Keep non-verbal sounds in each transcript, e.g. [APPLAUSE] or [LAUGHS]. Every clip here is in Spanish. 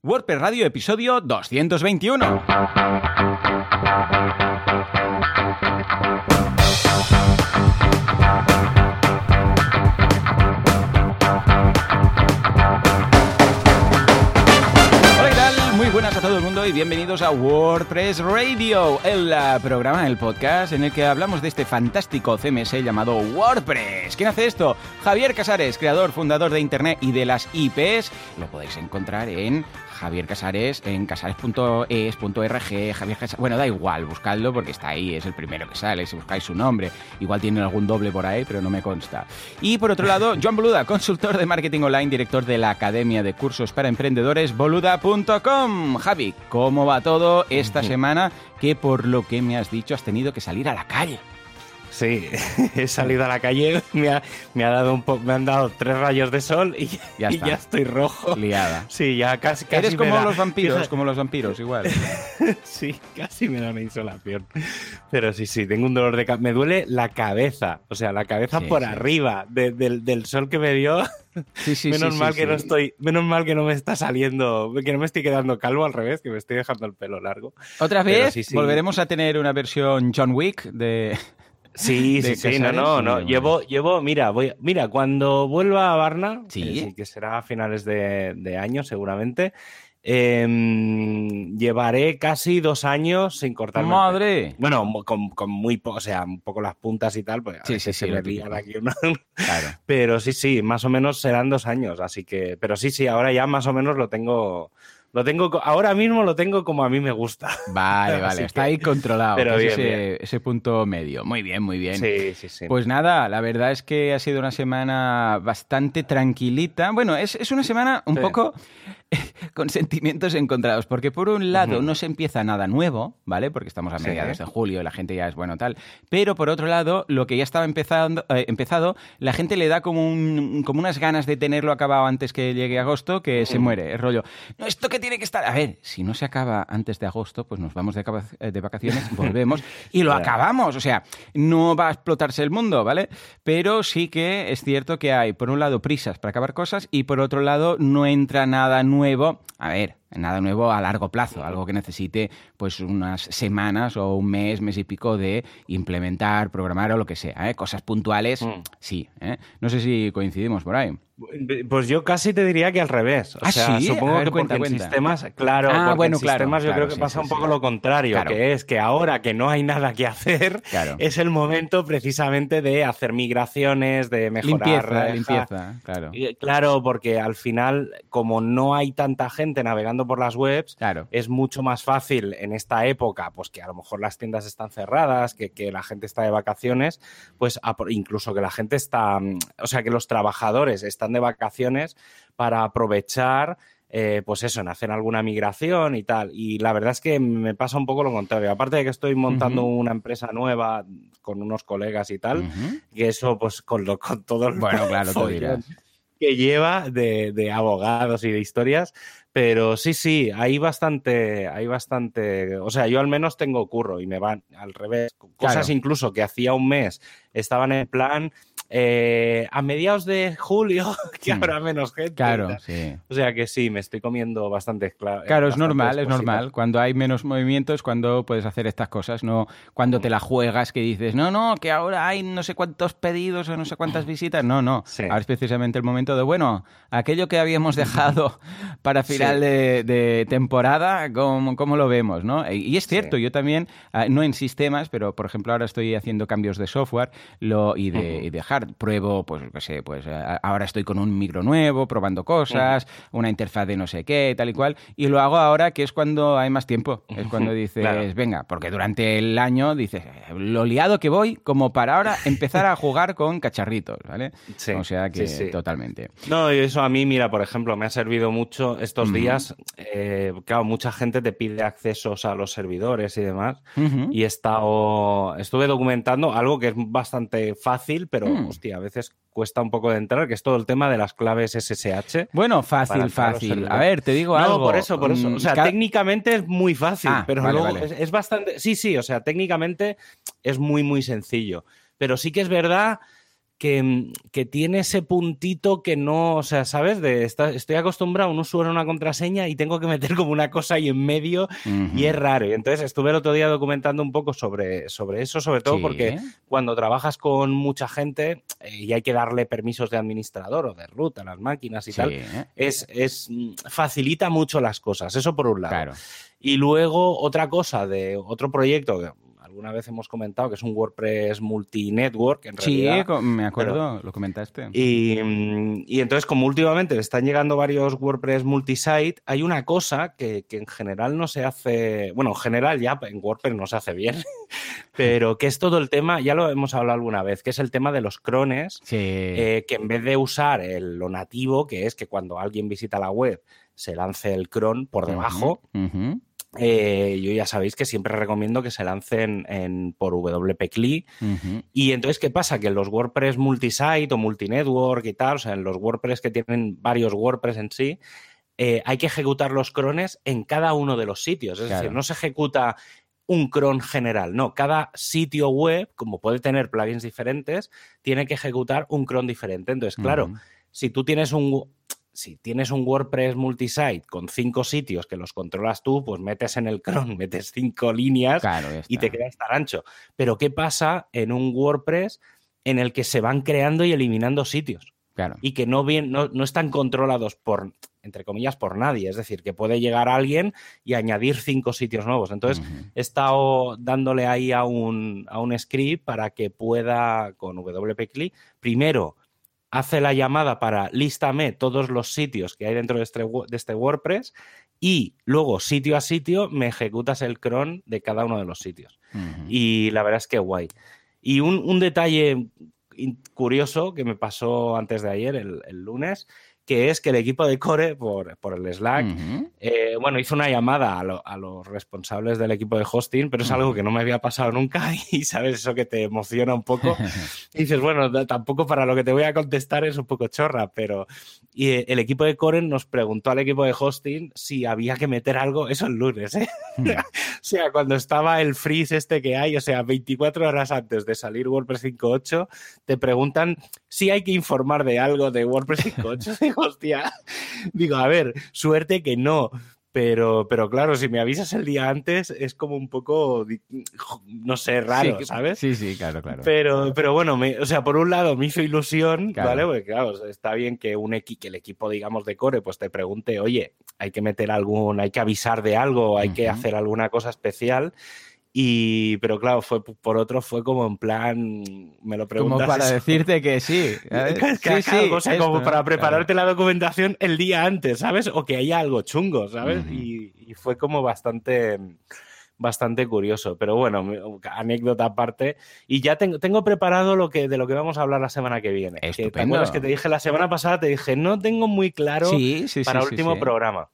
WordPress Radio, episodio 221. Hola, ¿qué tal? Muy buenas a todo el mundo y bienvenidos a WordPress Radio, el uh, programa, el podcast en el que hablamos de este fantástico CMS llamado WordPress. ¿Quién hace esto? Javier Casares, creador, fundador de Internet y de las IPs. Lo podéis encontrar en Javier Casares en casares.es.rg, Javier Casares, bueno, da igual, buscadlo porque está ahí, es el primero que sale, si buscáis su nombre, igual tiene algún doble por ahí, pero no me consta. Y por otro lado, Joan Boluda, consultor de marketing online, director de la Academia de Cursos para Emprendedores, boluda.com. Javi, ¿cómo va todo esta semana que por lo que me has dicho has tenido que salir a la calle? Sí, [LAUGHS] he salido a la calle, me, ha, me, ha dado un me han dado tres rayos de sol y ya, [LAUGHS] y ya, estoy rojo. Liada. Sí, ya casi, casi Eres como los vampiros, [LAUGHS] como los vampiros, igual. sí, casi me da una insolación. Pero sí, sí, tengo un dolor de cabeza. Me duele la cabeza, o sea, la cabeza sí, por sí. arriba de, del, del sol que me dio. Sí, sí, menos sí, mal que no estoy, menos mal que no me está saliendo, que no me estoy quedando calvo al revés, que me estoy dejando el pelo largo. Otra vez volveremos a tener una versión John Wick de Sí, [LAUGHS] sí, sí, no, no, no. Llevo, llevo, mira, voy, mira, cuando vuelva a Varna, ¿Sí? que, será a finales de, de año seguramente, eh, llevaré casi dos años sin cortarme. ¡Madre! Bueno, con, con muy poco, o sea, un poco las puntas y tal, pues sí, sí, se sí, me lían aquí una... [LAUGHS] Claro. Pero sí, sí, más o menos serán dos años, así que, pero sí, sí, ahora ya más o menos lo tengo, lo tengo, ahora mismo lo tengo como a mí me gusta. [LAUGHS] Vale, vale, está ahí controlado. Pero bien, ese, bien. ese, punto medio. Muy bien, muy bien. Sí, sí, sí. Pues nada, la verdad es que ha sido una semana bastante tranquilita. Bueno, es, es una semana un sí. poco [LAUGHS] con sentimientos encontrados, porque por un lado uh -huh. no se empieza nada nuevo, ¿vale? Porque estamos a mediados sí. de julio, la gente ya es bueno tal, pero por otro lado, lo que ya estaba empezando, eh, empezado, la gente le da como, un, como unas ganas de tenerlo acabado antes que llegue agosto, que uh -huh. se muere, el rollo. No, esto que tiene que estar, a ver, si no se acaba antes de agosto, pues nos vamos de, eh, de vacaciones, [LAUGHS] volvemos y lo acabamos, o sea, no va a explotarse el mundo, ¿vale? Pero sí que es cierto que hay, por un lado, prisas para acabar cosas y por otro lado, no entra nada nuevo nuevo, a ver, nada nuevo a largo plazo, algo que necesite pues unas semanas o un mes, mes y pico de implementar, programar o lo que sea, ¿eh? cosas puntuales, mm. sí. ¿eh? No sé si coincidimos por ahí. Pues yo casi te diría que al revés. O ¿Ah, sea, sí? supongo ver, que cuenta, porque cuenta. en sistemas, claro, ah, bueno, en claro, sistemas yo claro, creo que sí, pasa sí, un poco lo contrario, claro. que es que ahora que no hay nada que hacer, es el momento precisamente de hacer migraciones, de mejorar. Limpieza, limpieza, claro. Claro, porque al final, como no hay tanta gente navegando por las webs, claro. es mucho más fácil en esta época, pues que a lo mejor las tiendas están cerradas, que, que la gente está de vacaciones, pues incluso que la gente está, o sea, que los trabajadores están de vacaciones para aprovechar eh, pues eso, en hacer alguna migración y tal. Y la verdad es que me pasa un poco lo contrario. Aparte de que estoy montando uh -huh. una empresa nueva con unos colegas y tal, uh -huh. que eso, pues con, lo, con todo el bueno, [LAUGHS] claro, que lleva de, de, abogados y de historias. Pero sí, sí, hay bastante, hay bastante. O sea, yo al menos tengo curro y me van al revés. Cosas claro. incluso que hacía un mes estaban en plan eh, a mediados de julio, [LAUGHS] que habrá menos gente. Claro, sí. O sea que sí, me estoy comiendo bastante. Claro, bastante es normal, es normal. Cuando hay menos movimientos, cuando puedes hacer estas cosas, no cuando te la juegas que dices, no, no, que ahora hay no sé cuántos pedidos o no sé cuántas visitas. No, no. Sí. Ahora es precisamente el momento de, bueno, aquello que habíamos dejado [LAUGHS] para final sí. de, de, temporada, ¿cómo, ¿cómo, lo vemos? ¿no? Y es cierto, sí. yo también, ah, no en sistemas, pero por ejemplo ahora estoy haciendo cambios de software lo, y, de, uh -huh. y de Pruebo, pues, qué sé, pues ahora estoy con un micro nuevo, probando cosas, una interfaz de no sé qué, tal y cual, y lo hago ahora que es cuando hay más tiempo, es cuando dices, claro. venga, porque durante el año dices, lo liado que voy, como para ahora empezar a jugar con cacharritos, ¿vale? Sí, o sea que sí, totalmente. No, y eso a mí, mira, por ejemplo, me ha servido mucho estos uh -huh. días, eh, claro, mucha gente te pide accesos a los servidores y demás, uh -huh. y he estado, estuve documentando algo que es bastante fácil, pero, mm. Hostia, a veces cuesta un poco de entrar, que es todo el tema de las claves SSH. Bueno, fácil, fácil. A ver, te digo no, algo. por eso, por eso. O sea, Cada... técnicamente es muy fácil, ah, pero vale, luego vale. Es, es, bastante. Sí, sí, o sea, técnicamente es muy, muy sencillo. Pero sí que es verdad que, que, tiene ese puntito que no, o sea, ¿sabes? De, estoy acostumbrado a un usuario, una contraseña y tengo que meter como una cosa ahí en medio y es raro. Y entonces estuve el otro día documentando un poco sobre, sobre eso, sobre todo porque cuando trabajas con mucha gente eh, y hay que darle permisos de administrador o de root a las máquinas y tal, es, es, facilita mucho las cosas. Eso por un lado. Y luego otra cosa de otro proyecto alguna vez hemos comentado que es un WordPress multinetwork, en realidad. Sí, me acuerdo, lo comentaste. Y, y, entonces, como últimamente están llegando varios WordPress multisite, hay una cosa que, que, en general no se hace, bueno, en general ya en WordPress no se hace bien, [LAUGHS] pero que es todo el tema, ya lo hemos hablado alguna vez, que es el tema de los crones, eh, que en vez de usar el, lo nativo, que es que cuando alguien visita la web se lance el cron por debajo, eh, yo ya sabéis que siempre recomiendo que se lancen en, por WP CLI. Y entonces, ¿qué pasa? Que en los WordPress multisite o multinetwork y tal, o sea, en los WordPress que tienen varios WordPress en sí, eh, hay que ejecutar los crones en cada uno de los sitios. Es decir, no se ejecuta un cron general, no, cada sitio web, como puede tener plugins diferentes, tiene que ejecutar un cron diferente. Entonces, claro, si tú tienes un, si tienes un WordPress multisite con cinco sitios que los controlas tú, pues metes en el cron, [LAUGHS] metes cinco líneas y te quedas tan ancho. Pero ¿qué pasa en un WordPress en el que se van creando y eliminando sitios? Y que no, bien, no, están controlados por, entre comillas, por nadie. Es decir, que puede llegar alguien y añadir cinco sitios nuevos. Entonces, he estado dándole ahí a un, a un script para que pueda, con WP primero hace la llamada para lístame todos los sitios que hay dentro de este, de este WordPress y luego sitio a sitio me ejecutas el cron de cada uno de los sitios. Y la verdad es que guay. Y un, detalle curioso que me pasó antes de ayer, el, el lunes, que es que el equipo de Core, por, el Slack, eh, bueno, hizo una llamada a, los responsables del equipo de hosting, pero es algo que no me había pasado nunca [LAUGHS] y sabes eso que te emociona un poco. [LAUGHS] y dices, bueno, tampoco para lo que te voy a contestar es un poco chorra, pero y eh, el equipo de Core nos preguntó al equipo de hosting si había que meter algo, eso el lunes, ¿eh? [LAUGHS] O sea, cuando estaba el freeze este que hay, o sea, 24 horas antes de salir WordPress 5.8, te preguntan si hay que informar de algo de WordPress 5.8. hostia. Digo, a ver, suerte que no. Pero, pero claro, si me avisas el día antes es como un poco, no sé, raro, ¿sabes? Sí, sí, claro, claro. Pero, pero bueno, o sea, por un lado me hizo ilusión, ¿vale? Porque claro, está bien que, un que el equipo, digamos, de Core, pues te pregunte, oye, hay que meter algún, hay que avisar de algo, hay que hacer alguna cosa especial. Y, pero claro, fue por otro, fue como en plan, me lo preguntas. Como para decirte que sí. [LAUGHS] sí, sí o sea, como para prepararte la documentación el día antes, ¿sabes? O que haya algo chungo, ¿sabes? y, fue como bastante bastante curioso. Pero bueno, anécdota aparte. Y ya tengo, tengo preparado lo que, de lo que vamos a hablar la semana que viene. Estupendo. Que, que te dije la semana pasada? Te dije, no tengo muy claro para el último programa.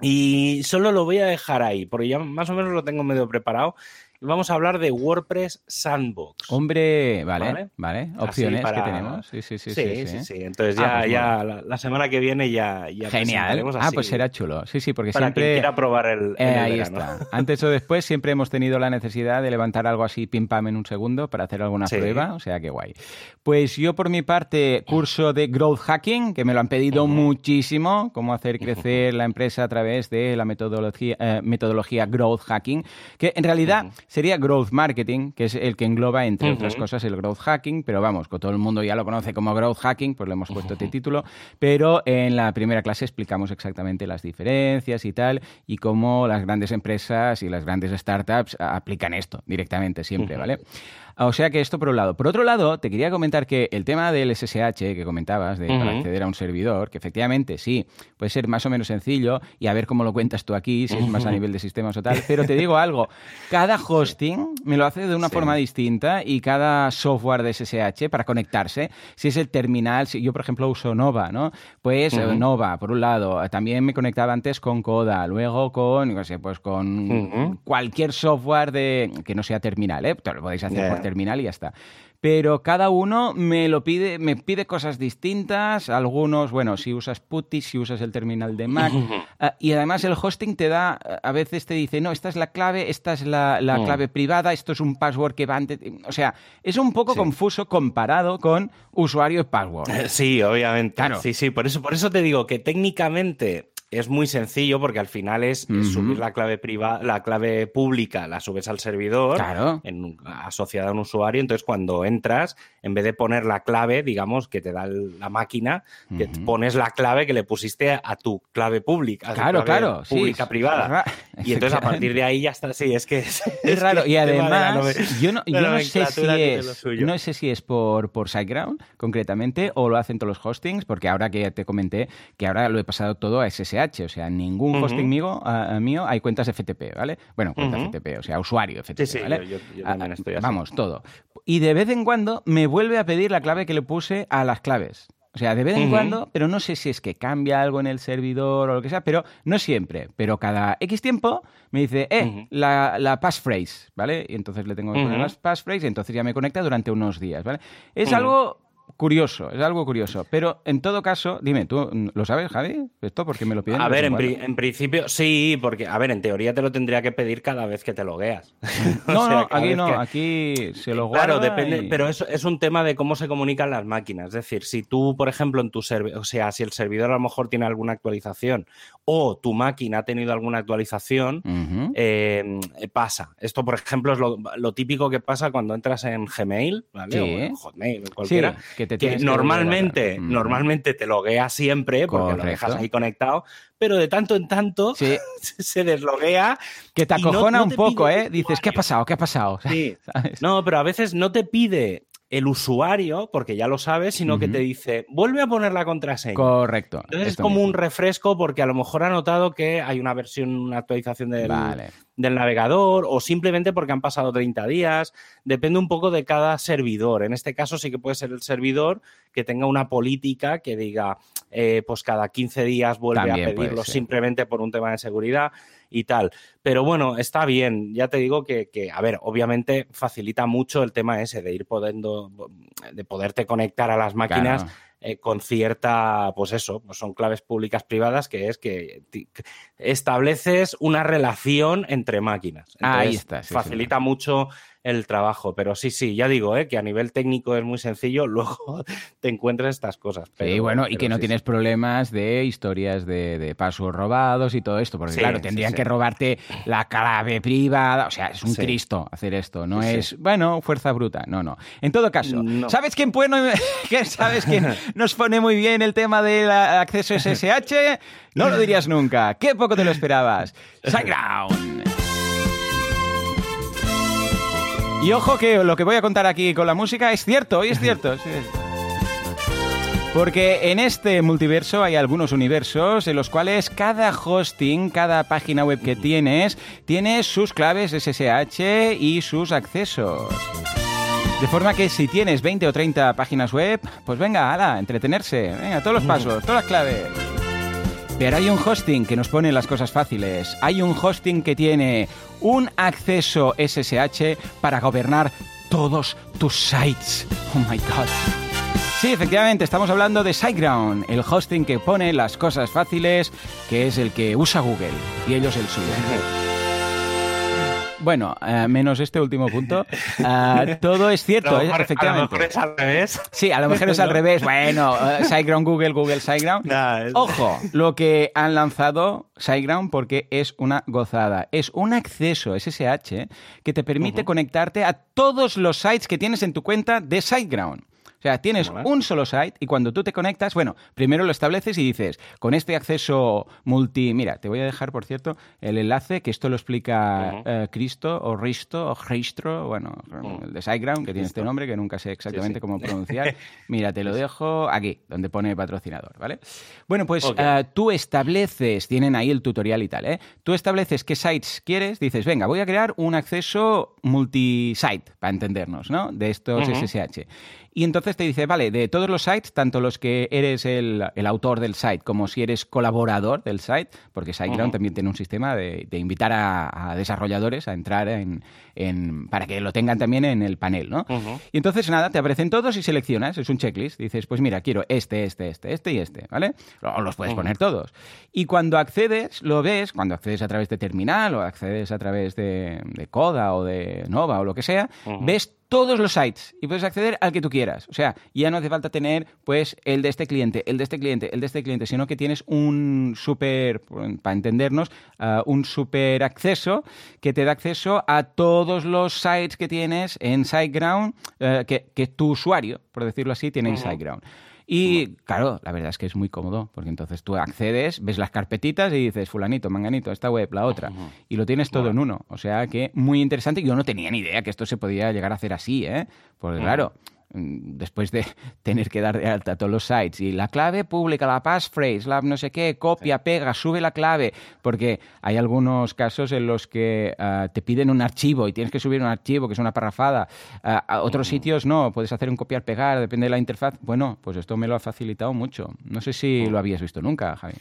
Y solo lo voy a dejar ahí, porque ya más o menos lo tengo medio preparado vamos a hablar de WordPress Sandbox. Hombre, vale, vale, opciones que tenemos. Sí, sí, sí. Sí, sí, sí. Entonces ya, ah, pues ya la, semana que viene ya, ya Genial. Ah, pues será chulo. Sí, sí, porque para siempre... quien quiera probar el, eh, Ahí está. [LAUGHS] Antes o después siempre hemos tenido la necesidad de levantar algo así pim pam en un segundo para hacer alguna prueba, o sea que guay. Pues yo por mi parte, curso de Growth Hacking, que me lo han pedido muchísimo, cómo hacer [LAUGHS] crecer la empresa a través de la metodología, eh, metodología Growth Hacking, que en realidad sería growth marketing, que es el que engloba, entre otras cosas, el growth hacking, pero vamos, que todo el mundo ya lo conoce como growth hacking, pues le hemos puesto este título, pero en la primera clase explicamos exactamente las diferencias y tal, y cómo las grandes empresas y las grandes startups aplican esto directamente siempre, ¿vale? O sea que esto por un lado. Por otro lado, te quería comentar que el tema del SSH que comentabas, de para acceder a un servidor, que efectivamente sí, puede ser más o menos sencillo y a ver cómo lo cuentas tú aquí, si es más a nivel de sistemas o tal. Pero te digo algo, cada hosting me lo hace de una forma distinta y cada software de SSH para conectarse, si es el terminal, si yo por ejemplo uso Nova, ¿no? Pues eh, Nova, por un lado, también me conectaba antes con Coda, luego con, no sé, pues con cualquier software de que no sea terminal, ¿eh? Lo podéis hacer por terminal y ya está. pero cada uno me lo pide, me pide cosas distintas. Algunos, bueno, si usas PuTTY, si usas el terminal de Mac. [LAUGHS] Ah, y además el hosting te da, a veces te dice, no, esta es la clave, esta es la, Mm. clave privada, esto es un password que va antes. O sea, es un poco confuso comparado con usuario y password. [LAUGHS] Sí, obviamente. Claro. Sí, sí, por eso, por eso te digo que técnicamente es muy sencillo porque al final es, subir la clave privada, la clave pública, la subes al servidor Claro. en un- asociada a un usuario. Entonces, cuando entras, en vez de poner la clave, digamos, que te da la máquina, pones la clave que le pusiste a tu clave pública. Claro, clave claro. Pública privada. Y entonces a partir de ahí ya está, sí, es que es, Es raro. que Y además, yo no, yo no sé si es, no sé si es por, por SiteGround, concretamente, o lo hacen todos los hostings, porque ahora que ya te comenté que ahora lo he pasado todo a SSH, o sea, ningún hosting mío, a- a mío hay cuentas FTP, ¿vale? Bueno, cuenta Ujú. FTP, o sea, usuario FTP, Sí, sí, ¿vale? yo- yo- yo Ah, también estoy así. Vamos, todo. Y de vez en cuando me vuelve a pedir la clave que le puse a las claves. O sea, de vez en cuando, pero no sé si es que cambia algo en el servidor o lo que sea, pero no siempre. Pero cada X tiempo me dice, eh, la, la passphrase, ¿vale? Y entonces le tengo que poner Ujú. las passphrase y entonces ya me conecta durante unos días, ¿vale? Es algo curioso, es algo curioso. Pero en todo caso, dime, ¿tú lo sabes, Javi? Esto porque me lo piden. A ver, en, cuando. pri- en principio sí, porque, a ver, en teoría te lo tendría que pedir cada vez que te logueas. [LAUGHS] O No, sea, no, aquí no, que- aquí se lo. Claro, depende, y- pero eso es un tema de cómo se comunican las máquinas. Es decir, si tú, por ejemplo, en tu servidor, o sea, si el servidor a lo mejor tiene alguna actualización o tu máquina ha tenido alguna actualización, eh, pasa. Esto, por ejemplo, es lo, lo típico que pasa cuando entras en Gmail, ¿vale? Sí. O en Hotmail, cualquiera. Sí, que te que normalmente, normalmente te loguea siempre porque Correcto. lo dejas ahí conectado, pero de tanto en tanto Sí, [LAUGHS] se desloguea. que te no- acojona no un te poco, ¿eh? Dices, ¿qué ha pasado? ¿Qué ha pasado? [LAUGHS] Sí. ¿Sabes? No, pero a veces no te pide el usuario, porque ya lo sabes, sino que te dice, vuelve a poner la contraseña. Correcto. Entonces es como mismo. un refresco porque a lo mejor ha notado que hay una versión, una actualización del, Vale. Del navegador o simplemente porque han pasado 30 días. Depende un poco de cada servidor. En este caso sí que puede ser el servidor que tenga una política que diga, eh, pues cada 15 días vuelve También a pedirlo simplemente por un tema de seguridad y tal. Pero bueno, está bien. Ya te digo que, que, a ver, obviamente facilita mucho el tema ese de ir podendo, de poderte conectar a las máquinas Claro. Eh, con cierta, pues eso, pues son claves públicas privadas, que es que estableces una relación entre máquinas. Ahí está, sí, facilita mucho el trabajo, pero sí, sí, ya digo, eh, que a nivel técnico es muy sencillo, [LAUGHS] luego te encuentras estas cosas. Sí, pero- bueno, y que no sí, tienes sí. problemas de historias de, de password robados y todo esto, porque Sí, claro, sí, tendrían sí. que robarte la clave privada, o sea, es un Sí. Cristo hacer esto, no Sí, sí. es, bueno, fuerza bruta, no, no. En todo caso, No. ¿sabes quién [LAUGHS] que sabes quién [LAUGHS] nos pone muy bien el tema del acceso SSH? No lo dirías nunca, qué poco te lo esperabas. SiteGround. Y ojo que lo que voy a contar aquí con la música es cierto, y es cierto. sí, porque en este multiverso hay algunos universos en los cuales cada hosting, cada página web que tienes, tiene sus claves SSH y sus accesos. De forma que si tienes 20 o 30 páginas web, pues venga, ala, entretenerse. Venga, todos los pasos, todas las claves. Pero hay un hosting que nos pone las cosas fáciles. Hay un hosting que tiene un acceso SSH para gobernar todos tus sites. Oh my god. Sí, efectivamente, estamos hablando de SiteGround, el hosting que pone las cosas fáciles, que es el que usa Google, y ellos el suyo. [LAUGHS] Bueno, eh, menos este último punto, [LAUGHS] eh, todo es cierto, lo eh, mejor- a lo efectivamente. mejor es al revés. Sí, a lo mejor es al [LAUGHS] ¿No? revés. Bueno, eh, SiteGround Google, Google SiteGround. Nah, es- Ojo, lo que han lanzado SiteGround porque es una gozada. Es un acceso SSH que te permite conectarte a todos los sites que tienes en tu cuenta de SiteGround. O sea, tienes Mola. un solo site y cuando tú te conectas, bueno, primero lo estableces y dices, con este acceso multi... Mira, te voy a dejar, por cierto, el enlace, que esto lo explica eh, Cristo o Risto o Ristro, bueno, el de SiteGround, que tiene este nombre, que nunca sé exactamente sí. cómo pronunciar. [LAUGHS] Mira, te lo dejo aquí, donde pone patrocinador, ¿vale? Bueno, pues eh, tú estableces, tienen ahí el tutorial y tal, ¿eh? Tú estableces qué sites quieres, dices, venga, voy a crear un acceso multisite, para entendernos, ¿no? De estos. SSH. Y entonces te dice, vale, de todos los sites, tanto los que eres el, autor del site como si eres colaborador del site, porque SiteGround también tiene un sistema de, invitar a, desarrolladores a entrar en, para que lo tengan también en el panel, ¿no? Y entonces, nada, te aparecen todos y seleccionas, es un checklist, dices, pues mira, quiero este, este, este, este y este, ¿vale? O los puedes poner todos. Y cuando accedes, lo ves, cuando accedes a través de terminal o accedes a través de, de Coda o de Nova o lo que sea, ves todos los sites y puedes acceder al que tú quieras. O sea, ya no hace falta tener pues el de este cliente, el de este cliente, el de este cliente, sino que tienes un súper, para entendernos, ah, un súper acceso que te da acceso a todos los sites que tienes en SiteGround, eh, que, tu usuario, por decirlo así, tiene en SiteGround. Y claro, la verdad es que es muy cómodo, porque entonces tú accedes, ves las carpetitas y dices, fulanito, manganito, esta web, la otra, y lo tienes todo en uno. O sea que muy interesante. Yo no tenía ni idea que esto se podía llegar a hacer así, ¿eh? Porque claro, después de [LAUGHS] tener que dar de alta todos los sites y la clave pública, la passphrase, la no sé qué, copia, pega, sube la clave, porque hay algunos casos en los que ah, te piden un archivo y tienes que subir un archivo que es una parrafada. Ah, a otros sitios no, puedes hacer un copiar-pegar, depende de la interfaz. Bueno, pues esto me lo ha facilitado mucho. No sé si lo habías visto nunca, Javi.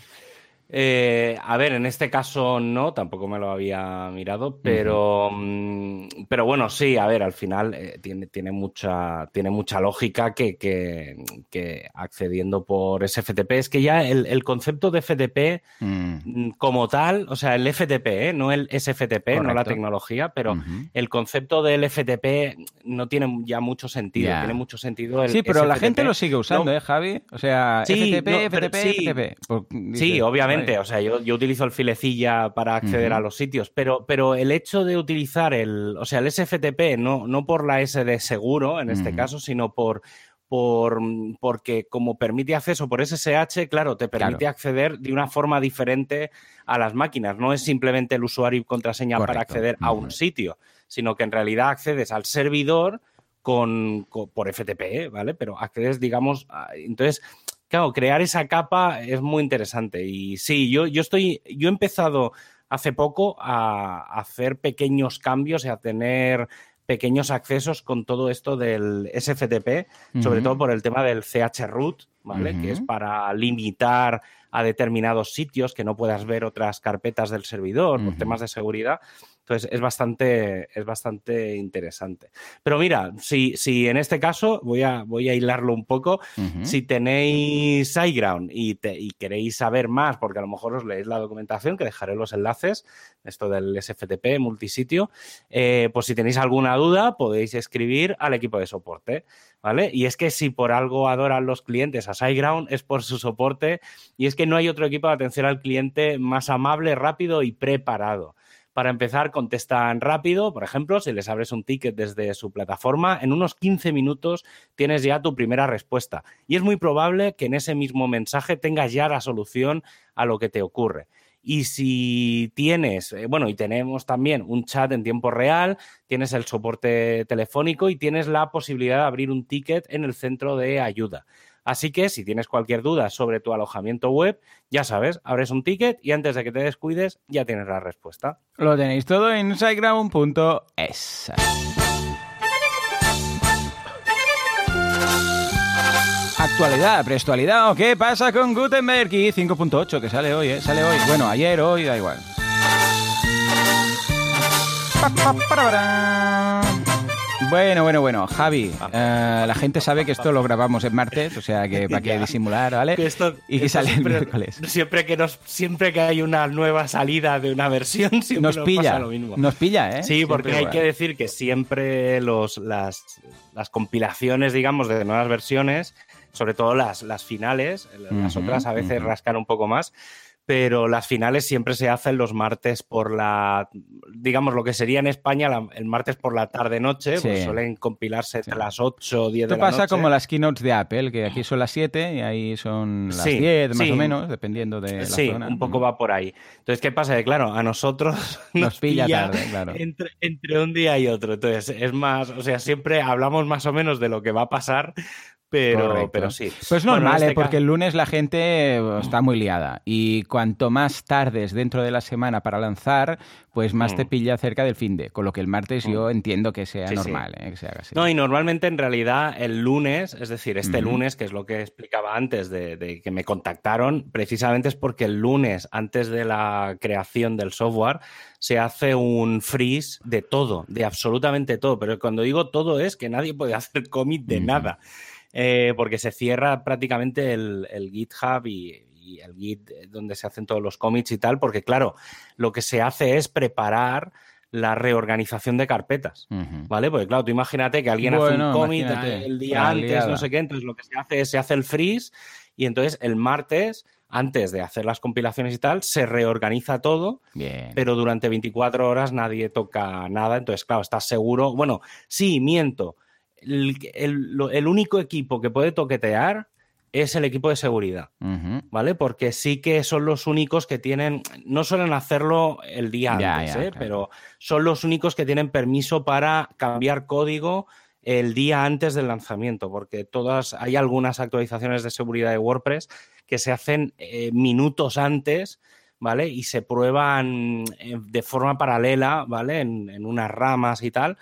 Eh, a ver, en este caso no, tampoco me lo había mirado, pero, mm, pero bueno, sí, a ver, al final eh, tiene, tiene, mucha, tiene mucha lógica que, que, accediendo por SFTP, es que ya el, concepto de FTP mm. Mm, como tal, o sea, el FTP, ¿eh? no el SFTP, no la tecnología, pero el concepto del FTP no tiene ya mucho sentido, tiene mucho sentido el Sí, pero la gente lo sigue usando, ¿eh, Javi? O sea, FTP, FTP, FTP. sí, obviamente o sea, yo, utilizo el filecilla para acceder a los sitios, pero, pero el hecho de utilizar el, o sea, el SFTP, no, no por la S de seguro en este caso, sino por, por, porque como permite acceso por SSH, claro, te permite acceder de una forma diferente a las máquinas. No es simplemente el usuario y contraseña para acceder a un sitio, sino que en realidad accedes al servidor con, por FTP, ¿vale? Pero accedes, digamos, a, entonces claro, crear esa capa es muy interesante. Y sí, yo, yo estoy, yo he empezado hace poco a, hacer pequeños cambios y a tener pequeños accesos con todo esto del SFTP, sobre todo por el tema del chroot, ¿vale? Que es para limitar a determinados sitios que no puedas ver otras carpetas del servidor por temas de seguridad. Entonces es bastante, es bastante interesante. Pero mira, si, si en este caso, voy a, voy a hilarlo un poco, si tenéis SiteGround y, y queréis saber más, porque a lo mejor os leéis la documentación, que dejaré los enlaces, esto del SFTP, multisitio, eh, pues si tenéis alguna duda podéis escribir al equipo de soporte. ¿Vale? Y es que si por algo adoran los clientes a SiteGround es por su soporte y es que no hay otro equipo de atención al cliente más amable, rápido y preparado. Para empezar, contestan rápido. Por ejemplo, si les abres un ticket desde su plataforma, en unos 15 minutos tienes ya tu primera respuesta. Y es muy probable que en ese mismo mensaje tengas ya la solución a lo que te ocurre. Y si tienes, eh, bueno, y tenemos también un chat en tiempo real, tienes el soporte telefónico y tienes la posibilidad de abrir un ticket en el centro de ayuda. Así que si tienes cualquier duda sobre tu alojamiento web, ya sabes, abres un ticket y antes de que te descuides ya tienes la respuesta. Lo tenéis todo en siteground.es. Actualidad, prestualidad, ¿o qué pasa con Gutenberg y 5.8 que sale hoy, ¿eh? Sale hoy. Bueno, ayer, hoy, da igual. Bueno, bueno, bueno, Javi, eh, la gente sabe que esto lo grabamos en martes, o sea que para que [LAUGHS] disimular, ¿vale? y que sale siempre, el miércoles. Siempre que, nos, siempre que hay una nueva salida de una versión, [LAUGHS] siempre nos, pilla, lo mismo. Nos pilla, ¿eh? Sí, porque hay que decir que siempre los, las, las compilaciones, digamos, de nuevas versiones, sobre todo las, las finales, las otras a veces rascan un poco más, pero las finales siempre se hacen los martes por la, digamos, lo que sería en España el martes por la tarde-noche, pues suelen compilarse entre las 8 o 10 de la noche. Esto pasa como las keynotes de Apple, que aquí son las 7 y ahí son las 10 más o menos, dependiendo de la sí, un poco va por ahí. Entonces, ¿qué pasa? Que claro, a nosotros [LAUGHS] nos, pilla, tarde, claro. Entre, entre un día y otro. Entonces, es más, o sea, siempre hablamos más o menos de lo que va a pasar, Pero, pero sí. Pues normal, este ¿eh? porque el lunes la gente eh, está muy liada. Y cuanto más tardes dentro de la semana para lanzar, pues más te mm. pilla cerca del fin de. Con lo que el martes yo mm. entiendo que sea normal, ¿eh? que se haga así. No, y normalmente en realidad el lunes, es decir, este lunes, que es lo que explicaba antes de, que me contactaron, precisamente es porque el lunes, antes de la creación del software, se hace un freeze de todo, de absolutamente todo. Pero cuando digo todo es que nadie puede hacer commit de nada. Eh, porque se cierra prácticamente el, GitHub y, el Git donde se hacen todos los commits y tal, porque claro, lo que se hace es preparar la reorganización de carpetas, ¿vale? Porque claro, tú imagínate que alguien hace un commit el día antes, no sé qué, entonces lo que se hace es se hace el freeze y entonces el martes antes de hacer las compilaciones y tal, se reorganiza todo, pero durante 24 horas nadie toca nada, entonces claro, estás seguro, bueno, sí, miento, el, único equipo que puede toquetear es el equipo de seguridad, ¿vale? Porque sí que son los únicos que tienen, no suelen hacerlo el día antes, ¿eh? pero son los únicos que tienen permiso para cambiar código el día antes del lanzamiento, porque todas, hay algunas actualizaciones de seguridad de WordPress que se hacen eh, minutos antes, ¿vale? Y se prueban eh, de forma paralela, ¿vale? en unas ramas y tal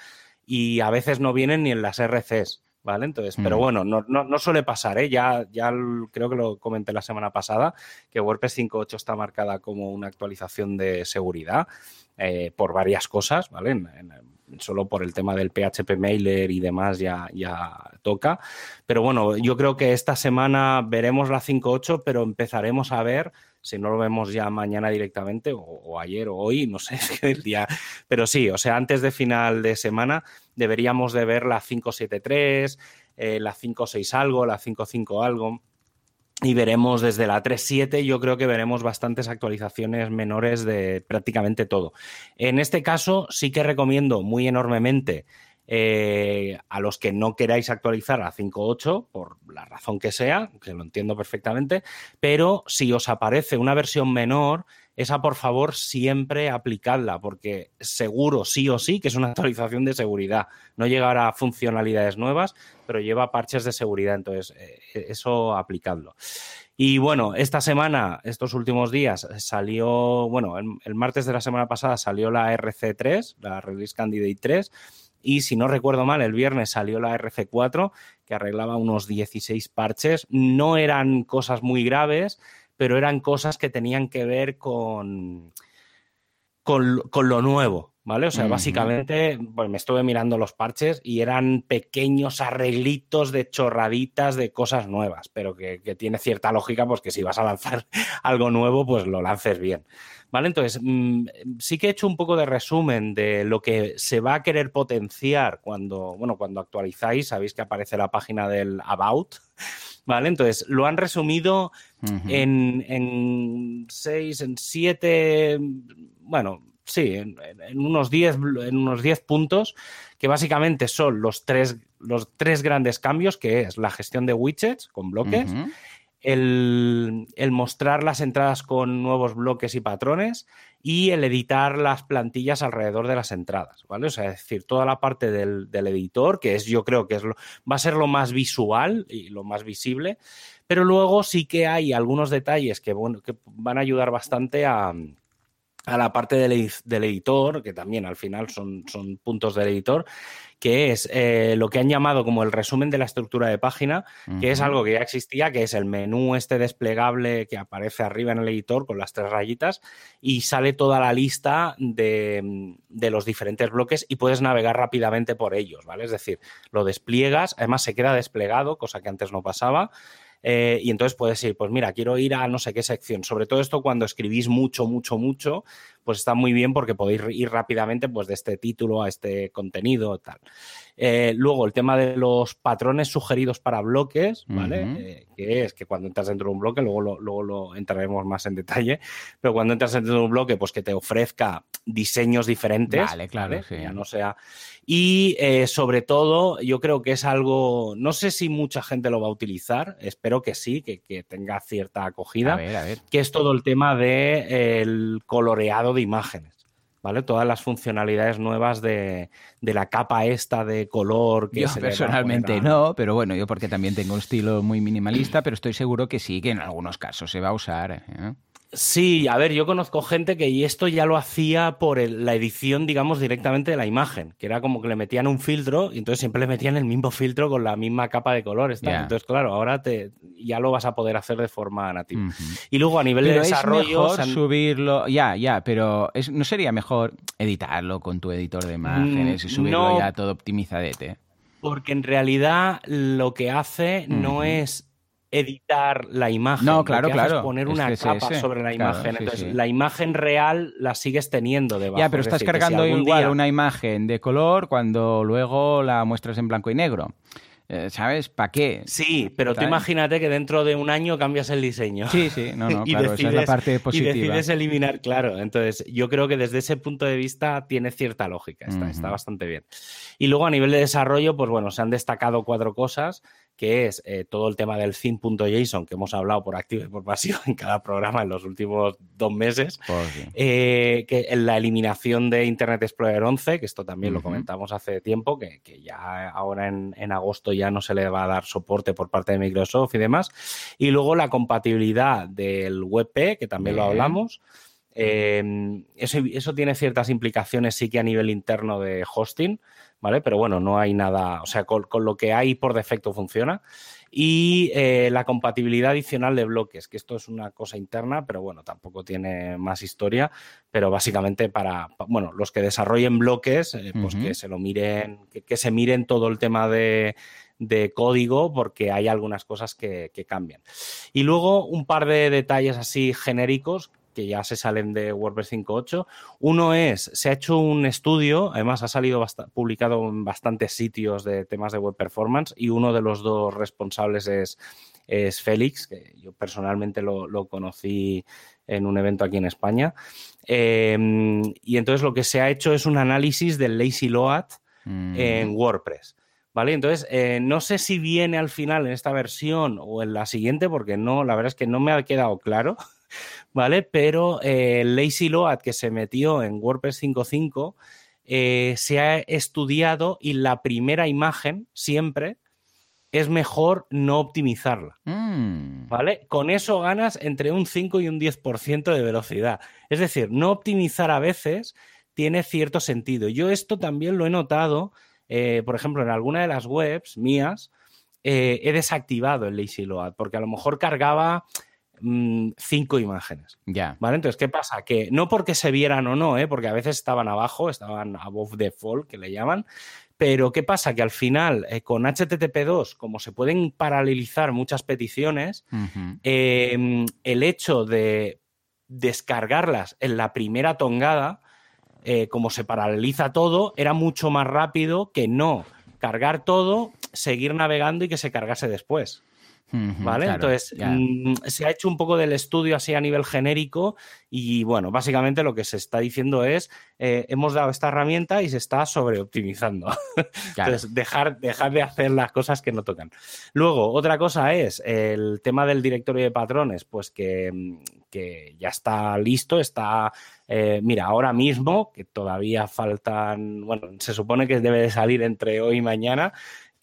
y a veces no vienen ni en las RCs, ¿vale? Entonces, pero mm. bueno, no, no, suele pasar, ¿eh? Ya, ya creo que lo comenté la semana pasada, que WordPress 5.8 está marcada como una actualización de seguridad eh, por varias cosas, ¿vale? solo por el tema del PHP mailer y demás ya, ya toca. Pero bueno, yo creo que esta semana veremos la 5.8, pero empezaremos a ver si no lo vemos ya mañana directamente, o, ayer o hoy, no sé [LAUGHS] qué día, pero sí, o sea, antes de final de semana deberíamos de ver la 573, eh, la 56 algo, la 55 algo, y veremos desde la 3.7, yo creo que veremos bastantes actualizaciones menores de prácticamente todo. En este caso, sí que recomiendo muy enormemente eh, a los que no queráis actualizar a 5.8, por la razón que sea, que lo entiendo perfectamente, pero si os aparece una versión menor, esa por favor siempre aplicadla, porque seguro sí o sí que es una [LAUGHS] actualización de seguridad. No llegará a funcionalidades nuevas, pero lleva parches de seguridad, entonces eh, eso aplicadlo. Y bueno, esta semana, estos últimos días, salió, bueno, el, el martes de la semana pasada salió la RC3, la Release Candidate 3 y si no recuerdo mal, el viernes salió la RC4 que arreglaba unos 16 parches. No eran cosas muy graves, pero eran cosas que tenían que ver con, con, lo nuevo, ¿vale? O sea, básicamente, pues me estuve mirando los parches y eran pequeños arreglitos de chorraditas de cosas nuevas, pero que, que, tiene cierta lógica, pues que si vas a lanzar [LAUGHS] algo nuevo, pues lo lances bien. ¿Vale? Entonces, mm, sí que he hecho un poco de resumen de lo que se va a querer potenciar cuando, bueno, cuando actualizáis, sabéis que aparece la página del About, [LAUGHS] ¿vale? Entonces, lo han resumido en, seis, en siete, bueno, sí, en, unos diez, en unos diez puntos, que básicamente son los tres, los tres grandes cambios, que es la gestión de widgets con bloques, el, mostrar las entradas con nuevos bloques y patrones y el editar las plantillas alrededor de las entradas, ¿vale? O sea, es decir, toda la parte del, editor, que es yo creo que es lo, va a ser lo más visual y lo más visible, pero luego sí que hay algunos detalles que, bueno, que van a ayudar bastante a, a la parte del, del, editor, que también al final son, son puntos del editor, que es eh, lo que han llamado como el resumen de la estructura de página, que es algo que ya existía, que es el menú este desplegable que aparece arriba en el editor con las tres rayitas y sale toda la lista de, de los diferentes bloques y puedes navegar rápidamente por ellos, ¿vale? Es decir, lo despliegas, además se queda desplegado, cosa que antes no pasaba. Eh, y entonces puedes ir, pues mira, quiero ir a no sé qué sección. Sobre todo esto cuando escribís mucho, mucho, mucho, pues está muy bien porque podéis ir rápidamente pues, de este título a este contenido, tal. Eh, luego, el tema de los patrones sugeridos para bloques, ¿vale? Eh, que es que cuando entras dentro de un bloque, luego lo, luego lo entraremos más en detalle, pero cuando entras dentro de un bloque, pues que te ofrezca diseños diferentes. Vale, claro. Ya no sea. Y eh, sobre todo, yo creo que es algo, no sé si mucha gente lo va a utilizar, espero que sí, que, tenga cierta acogida, que es todo el tema del coloreado de imágenes. ¿vale? Todas las funcionalidades nuevas de, la capa esta de color que Yo personalmente no, pero bueno, yo porque también tengo un estilo muy minimalista, pero estoy seguro que sí, que en algunos casos se va a usar. ¿eh? Sí, a ver, yo conozco gente que esto ya lo hacía por la edición, digamos, directamente de la imagen, que era como que le metían un filtro y entonces siempre le metían el mismo filtro con la misma capa de colores. Entonces, claro, ahora te, ya lo vas a poder hacer de forma nativa. Y luego a nivel de desarrollo... Es mejor subirlo, ya, ya, pero ¿no sería mejor editarlo con tu editor de imágenes y mm, subirlo ya todo optimizadete? Porque en realidad lo que hace no es editar la imagen. No, claro, claro. Es poner una capa sobre la imagen. Entonces, la imagen real la sigues teniendo debajo. Ya, pero estás cargando igual una imagen de color cuando luego la muestras en blanco y negro. Eh, ¿Sabes? ¿Para qué? Sí, pero tú imagínate que dentro de un año cambias el diseño. Sí, sí, no, no, [LAUGHS] claro, esa es la parte positiva. Y decides eliminar, claro. Entonces, yo creo que desde ese punto de vista tiene cierta lógica, está, está bastante bien. Y luego a nivel de desarrollo, pues bueno, se han destacado cuatro cosas que es eh, todo el tema del theme.json que hemos hablado por activo y por pasivo en cada programa en los últimos dos meses, eh, que la eliminación de Internet Explorer 11, que esto también lo comentamos hace tiempo, que, ya ahora en, agosto ya no se le va a dar soporte por parte de Microsoft y demás, y luego la compatibilidad del WebP, que también lo hablamos. Em, eso, eso, tiene ciertas implicaciones sí que a nivel interno de hosting, ¿vale? Pero bueno, no hay nada, o sea, con, lo que hay por defecto funciona. Y eh, la compatibilidad adicional de bloques, que esto es una cosa interna, pero bueno, tampoco tiene más historia, pero básicamente para, bueno, los que desarrollen bloques, eh, pues que se lo miren, que, se miren todo el tema de, código porque hay algunas cosas que, que, cambian. Y luego un par de detalles así genéricos que ya se salen de WordPress 5.8. Uno es, se ha hecho un estudio, además ha salido publicado en bastantes sitios de temas de web performance y uno de los dos responsables es, es Félix, que yo personalmente lo, conocí en un evento aquí en España. Em, y entonces lo que se ha hecho es un análisis del lazy load mm. en WordPress. ¿Vale? Entonces, eh, no sé si viene al final en esta versión o en la siguiente, porque no, la verdad es que no me ha quedado claro. ¿Vale? Pero eh, el Lazy Load que se metió en WordPress 5.5 eh, se ha estudiado y la primera imagen siempre es mejor no optimizarla. Mm. ¿Vale? Con eso ganas entre un 5 y un 10% de velocidad. Es decir, no optimizar a veces tiene cierto sentido. Yo esto también lo he notado, eh, por ejemplo, en alguna de las webs mías, he desactivado el Lazy Load, porque a lo mejor cargaba Mm, cinco imágenes. Ya. ¿Vale? Entonces, ¿qué pasa? Que no porque se vieran o no, ¿eh? porque a veces estaban abajo, estaban above default, que le llaman, pero ¿qué pasa? Que al final, eh, con HTTP2, como se pueden paralelizar muchas peticiones, em, el hecho de descargarlas en la primera tongada, eh, como se paraleliza todo, era mucho más rápido que no cargar todo, seguir navegando y que se cargase después. ¿Vale? Entonces, mm, se ha hecho un poco del estudio así a nivel genérico y bueno, básicamente lo que se está diciendo es, eh, hemos dado esta herramienta y se está sobreoptimizando. [LAUGHS] Entonces, dejar, dejar de hacer las cosas que no tocan. Luego, otra cosa es el tema del directorio de patrones, pues que, mm, ya está listo, está, eh, mira, ahora mismo, que todavía faltan, bueno, se supone que debe de salir entre hoy y mañana,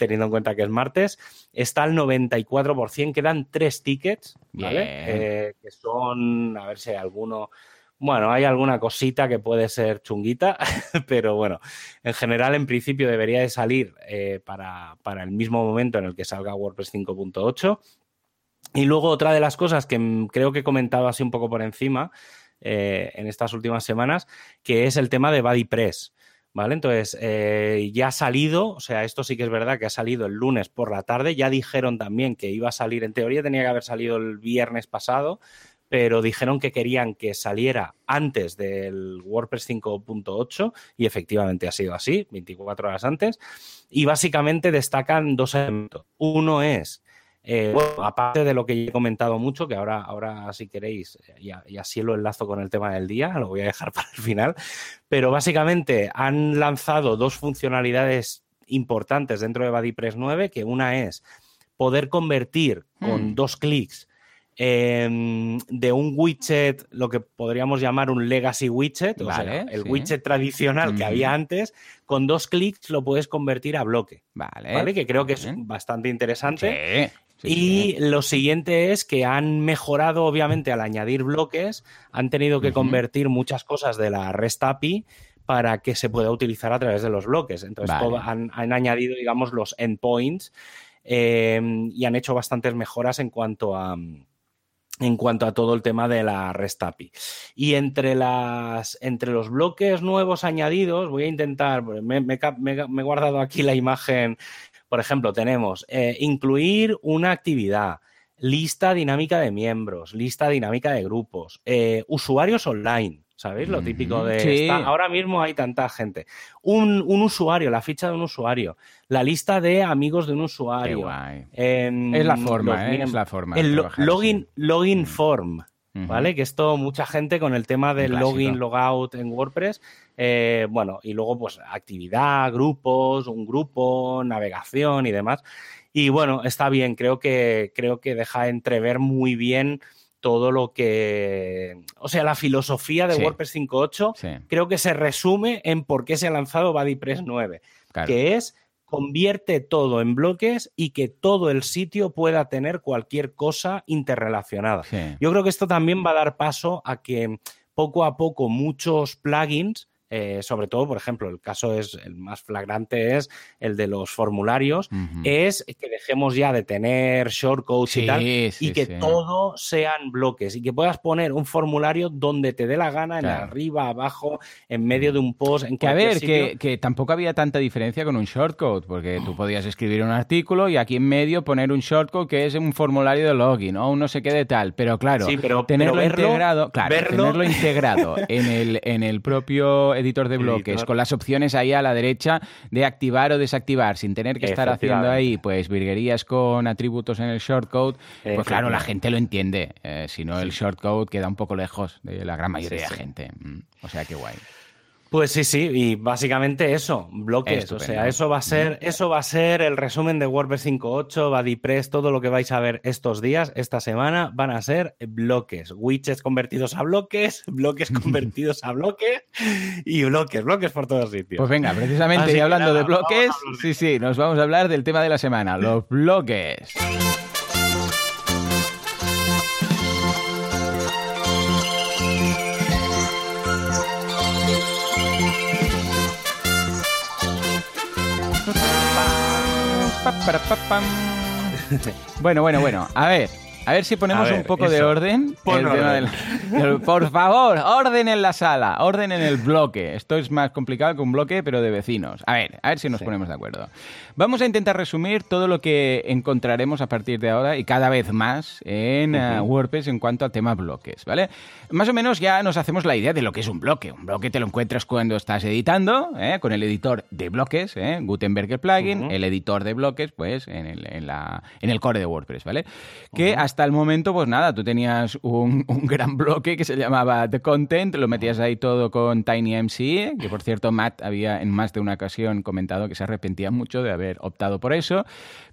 teniendo en cuenta que es martes, está al 94%, quedan tres tickets, ¿vale? Eh, que son, a ver si hay alguno, bueno, hay alguna cosita que puede ser chunguita, [LAUGHS] pero bueno, en general, en principio debería de salir eh, para, el mismo momento en el que salga WordPress 5.8. Y luego otra de las cosas que creo que he comentado así un poco por encima eh, en estas últimas semanas, que es el tema de BuddyPress. ¿Vale? Entonces, eh, ya ha salido, o sea, esto sí que es verdad que ha salido el lunes por la tarde, ya dijeron también que iba a salir, en teoría tenía que haber salido el viernes pasado, pero dijeron que querían que saliera antes del WordPress 5.8 y efectivamente ha sido así, 24 horas antes, y básicamente destacan dos elementos. Uno es eh, bueno, aparte de lo que he comentado mucho, que ahora, ahora si queréis, y, así lo enlazo con el tema del día, lo voy a dejar [LAUGHS] para el final, pero básicamente han lanzado dos funcionalidades importantes dentro de BuddyPress 9, que una es poder convertir con hmm. dos clics em, de un widget, lo que podríamos llamar un legacy widget, o sea, el widget tradicional que había antes, con dos clics lo puedes convertir a bloque. Vale. Que creo que es bastante interesante. Y lo siguiente es que han mejorado, obviamente, al añadir bloques, han tenido que convertir muchas cosas de la REST API para que se pueda utilizar a través de los bloques. Entonces, han, añadido, digamos, los endpoints em, y han hecho bastantes mejoras en cuanto a en cuanto a todo el tema de la REST API. Y entre, las, entre los bloques nuevos añadidos, voy a intentar, me, he guardado aquí la imagen, por ejemplo, tenemos eh, incluir una actividad, lista dinámica de miembros, lista dinámica de grupos, eh, usuarios online, ¿Sabéis? Lo típico de... ahora mismo hay tanta gente. Un, usuario, la ficha de un usuario, la lista de amigos de un usuario. Em, es la forma, ¿eh? Es la forma. El login, login mm. form. ¿Vale? Que esto mucha gente con el tema del login, logout en WordPress, eh, bueno, y luego pues actividad, grupos, un grupo, navegación y demás. Y bueno, está bien, creo que, creo que deja entrever muy bien todo lo que... O sea, la filosofía de WordPress 5.8 creo que se resume en por qué se ha lanzado BuddyPress 9, que es convierte todo en bloques y que todo el sitio pueda tener cualquier cosa interrelacionada. Yo creo que esto también va a dar paso a que poco a poco muchos plugins eh, sobre todo, por ejemplo, el caso es el más flagrante es el de los formularios, es que dejemos ya de tener shortcodes y tal, y que todo sean bloques, y que puedas poner un formulario donde te dé la gana, en arriba, abajo, en medio de un post, en que a ver, que, que, tampoco había tanta diferencia con un shortcode, porque tú podías escribir un artículo y aquí en medio poner un shortcode que es un formulario de login o un no sé qué de tal, pero claro, tenerlo integrado, claro, tenerlo integrado en el, en el propio editor de bloques, con las opciones ahí a la derecha de activar o desactivar, sin tener que estar haciendo ahí pues virguerías con atributos en el shortcode, pues claro, la gente lo entiende. Eh, si no, el shortcode queda un poco lejos de la gran mayoría de gente. Mm, o sea, qué guay. Pues sí, sí, y básicamente eso, bloques. O sea, eso va a ser, eso va a ser el resumen de WordPress 5.8, BuddyPress, todo lo que vais a ver estos días, esta semana, van a ser bloques. Widgets convertidos a bloques, [LAUGHS] bloques [LAUGHS] convertidos a bloques y bloques, bloques por todos sitios. Pues venga, precisamente y hablando de bloques, sí, sí, nos vamos a hablar del tema de la semana, los bloques. Bueno, bueno, bueno. A ver, a ver si ponemos un poco de orden. por favor, orden en la sala, orden en el bloque. Esto es más complicado que un bloque, pero de vecinos. A ver, a ver si nos ponemos de acuerdo. Vamos a intentar resumir todo lo que encontraremos a partir de ahora y cada vez más en eh, WordPress en cuanto a tema bloques, ¿vale? Más o menos ya nos hacemos la idea de lo que es un bloque. Un bloque te lo encuentras cuando estás editando, ¿eh? con el editor de bloques, ¿eh? Gutenberg plugin, el editor de bloques, pues en el, en la, en el core de WordPress, ¿vale? Que hasta el momento, pues nada, tú tenías un, gran bloque que se llamaba The Content, lo metías ahí todo con TinyMC, que por cierto Matt había en más de una ocasión comentado que se arrepentía mucho de haber optado por eso,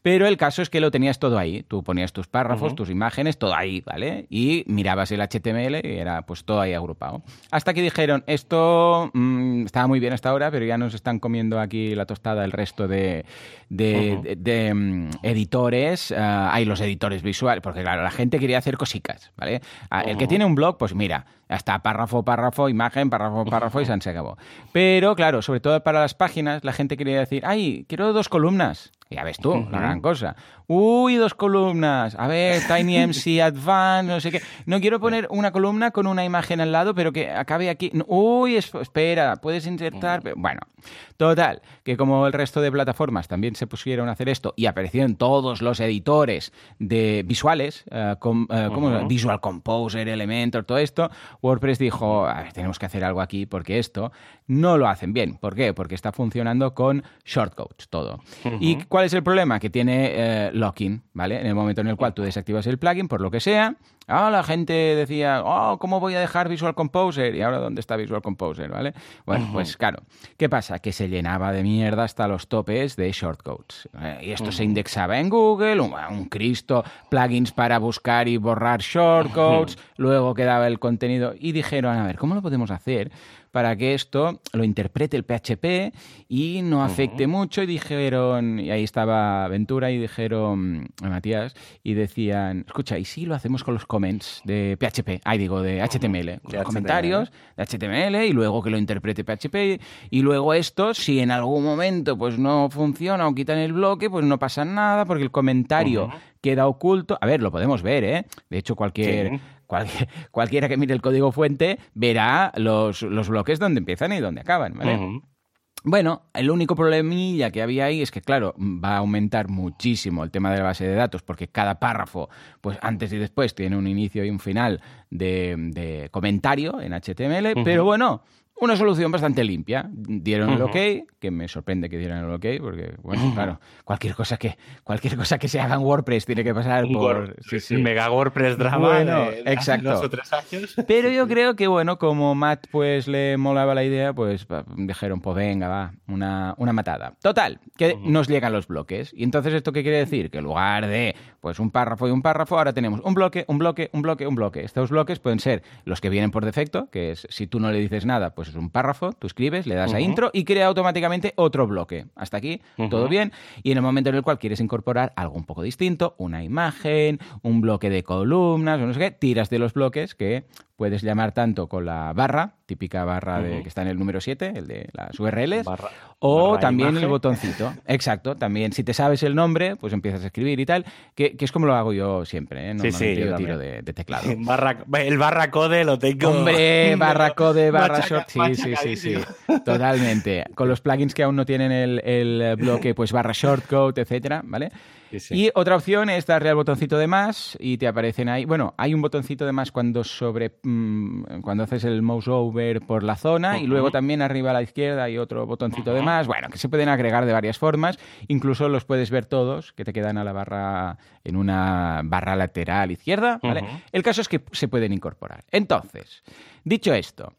pero el caso es que lo tenías todo ahí. Tú ponías tus párrafos, tus imágenes, todo ahí, ¿vale? Y mirabas el HTML y era pues todo ahí agrupado. Hasta que dijeron, esto mm, estaba muy bien hasta ahora, pero ya nos están comiendo aquí la tostada el resto de, de, mm, editores. Ah, hay los editores visuales, porque claro, la gente quería hacer cositas, ¿vale? Ah, el que tiene un blog, pues mira, hasta párrafo, párrafo, imagen, párrafo, párrafo y se acabó. Pero claro, sobre todo para las páginas, la gente quería decir, ay, quiero dos columnas. Ya ves tú, la gran cosa. Uy, dos columnas. A ver, TinyMC [LAUGHS] Advanced, no sé qué. No quiero poner una columna con una imagen al lado, pero que acabe aquí. Uy, espera, puedes insertar. Bueno, total, que como el resto de plataformas también se pusieron a hacer esto y aparecieron todos los editores de visuales, como Visual Composer, Elementor, todo esto, WordPress dijo, a ver, tenemos que hacer algo aquí porque esto no lo hacen bien. ¿Por qué? Porque está funcionando con shortcodes todo. ¿Y cuál es el problema? Que tiene eh, locking, ¿vale? En el momento en el cual tú desactivas el plugin, por lo que sea, Ah, la gente decía, oh, ¿cómo voy a dejar Visual Composer? Y ahora, ¿dónde está Visual Composer? ¿Vale? Bueno, pues claro. ¿Qué pasa? Que se llenaba de mierda hasta los topes de shortcodes. Eh, y esto se indexaba en Google, un, Cristo, plugins para buscar y borrar shortcodes, luego quedaba el contenido. Y dijeron, a ver, ¿cómo lo podemos hacer? Para que esto lo interprete el PHP y no afecte mucho. Y dijeron, y ahí estaba Ventura y dijeron a Matías, y decían, escucha, ¿y si lo hacemos con los comments de PHP? Ahí digo, de HTML, con los comentarios de HTML y luego que lo interprete PHP. Y luego esto, si en algún momento pues no funciona o quitan el bloque, pues no pasa nada porque el comentario queda oculto. A ver, lo podemos ver, ¿eh? De hecho, cualquier [LAUGHS] cualquiera que mire el código fuente verá los, bloques donde empiezan y donde acaban, ¿vale? Bueno, el único problemilla que había ahí es que, claro, va a aumentar muchísimo el tema de la base de datos, porque cada párrafo, pues antes y después, tiene un inicio y un final de, comentario en HTML, pero bueno, una solución bastante limpia. Dieron el ok, que me sorprende que dieran el ok, porque, bueno, claro, cualquier cosa que cualquier cosa que se haga en WordPress tiene que pasar por... Sí, Mega WordPress drama bueno, exacto. dos o tres años. Pero yo creo que, bueno, como Matt pues le molaba la idea, pues dijeron, pues venga, va, una, una matada. Total, que nos llegan los bloques. Y entonces, ¿esto qué quiere decir? Que en lugar de, pues, un párrafo y un párrafo, ahora tenemos un bloque, un bloque, un bloque, un bloque. Estos bloques pueden ser los que vienen por defecto, que es, si tú no le dices nada, pues es un párrafo, tú escribes, le das a intro y crea automáticamente otro bloque. Hasta aquí, todo bien. Y en el momento en el cual quieres incorporar algo un poco distinto, una imagen, un bloque de columnas, o no sé qué, tiras de los bloques que puedes llamar tanto con la barra, típica barra de, que está en el número 7, el de las URLs, o también el botoncito. [LAUGHS] Exacto, también si te sabes el nombre, pues empiezas a escribir y tal, que, es como lo hago yo siempre, ¿eh? No sí, sí, yo tiro de, teclado. [LAUGHS] el barra code lo tengo. Hombre, [LAUGHS] barra code, barra short, sí, sí, sí, sí, totalmente. Con los plugins que aún no tienen el, el bloque, pues barra shortcode, etcétera, ¿vale? Y otra opción es darle al botoncito de más y te aparecen ahí. Bueno, hay un botoncito de más cuando sobre mm, cuando haces el mouse over por la zona y luego también arriba a la izquierda hay otro botoncito de más. Bueno, que se pueden agregar de varias formas. Incluso los puedes ver todos, que te quedan a la barra en una barra lateral izquierda. El caso es que se pueden incorporar. Entonces, dicho esto,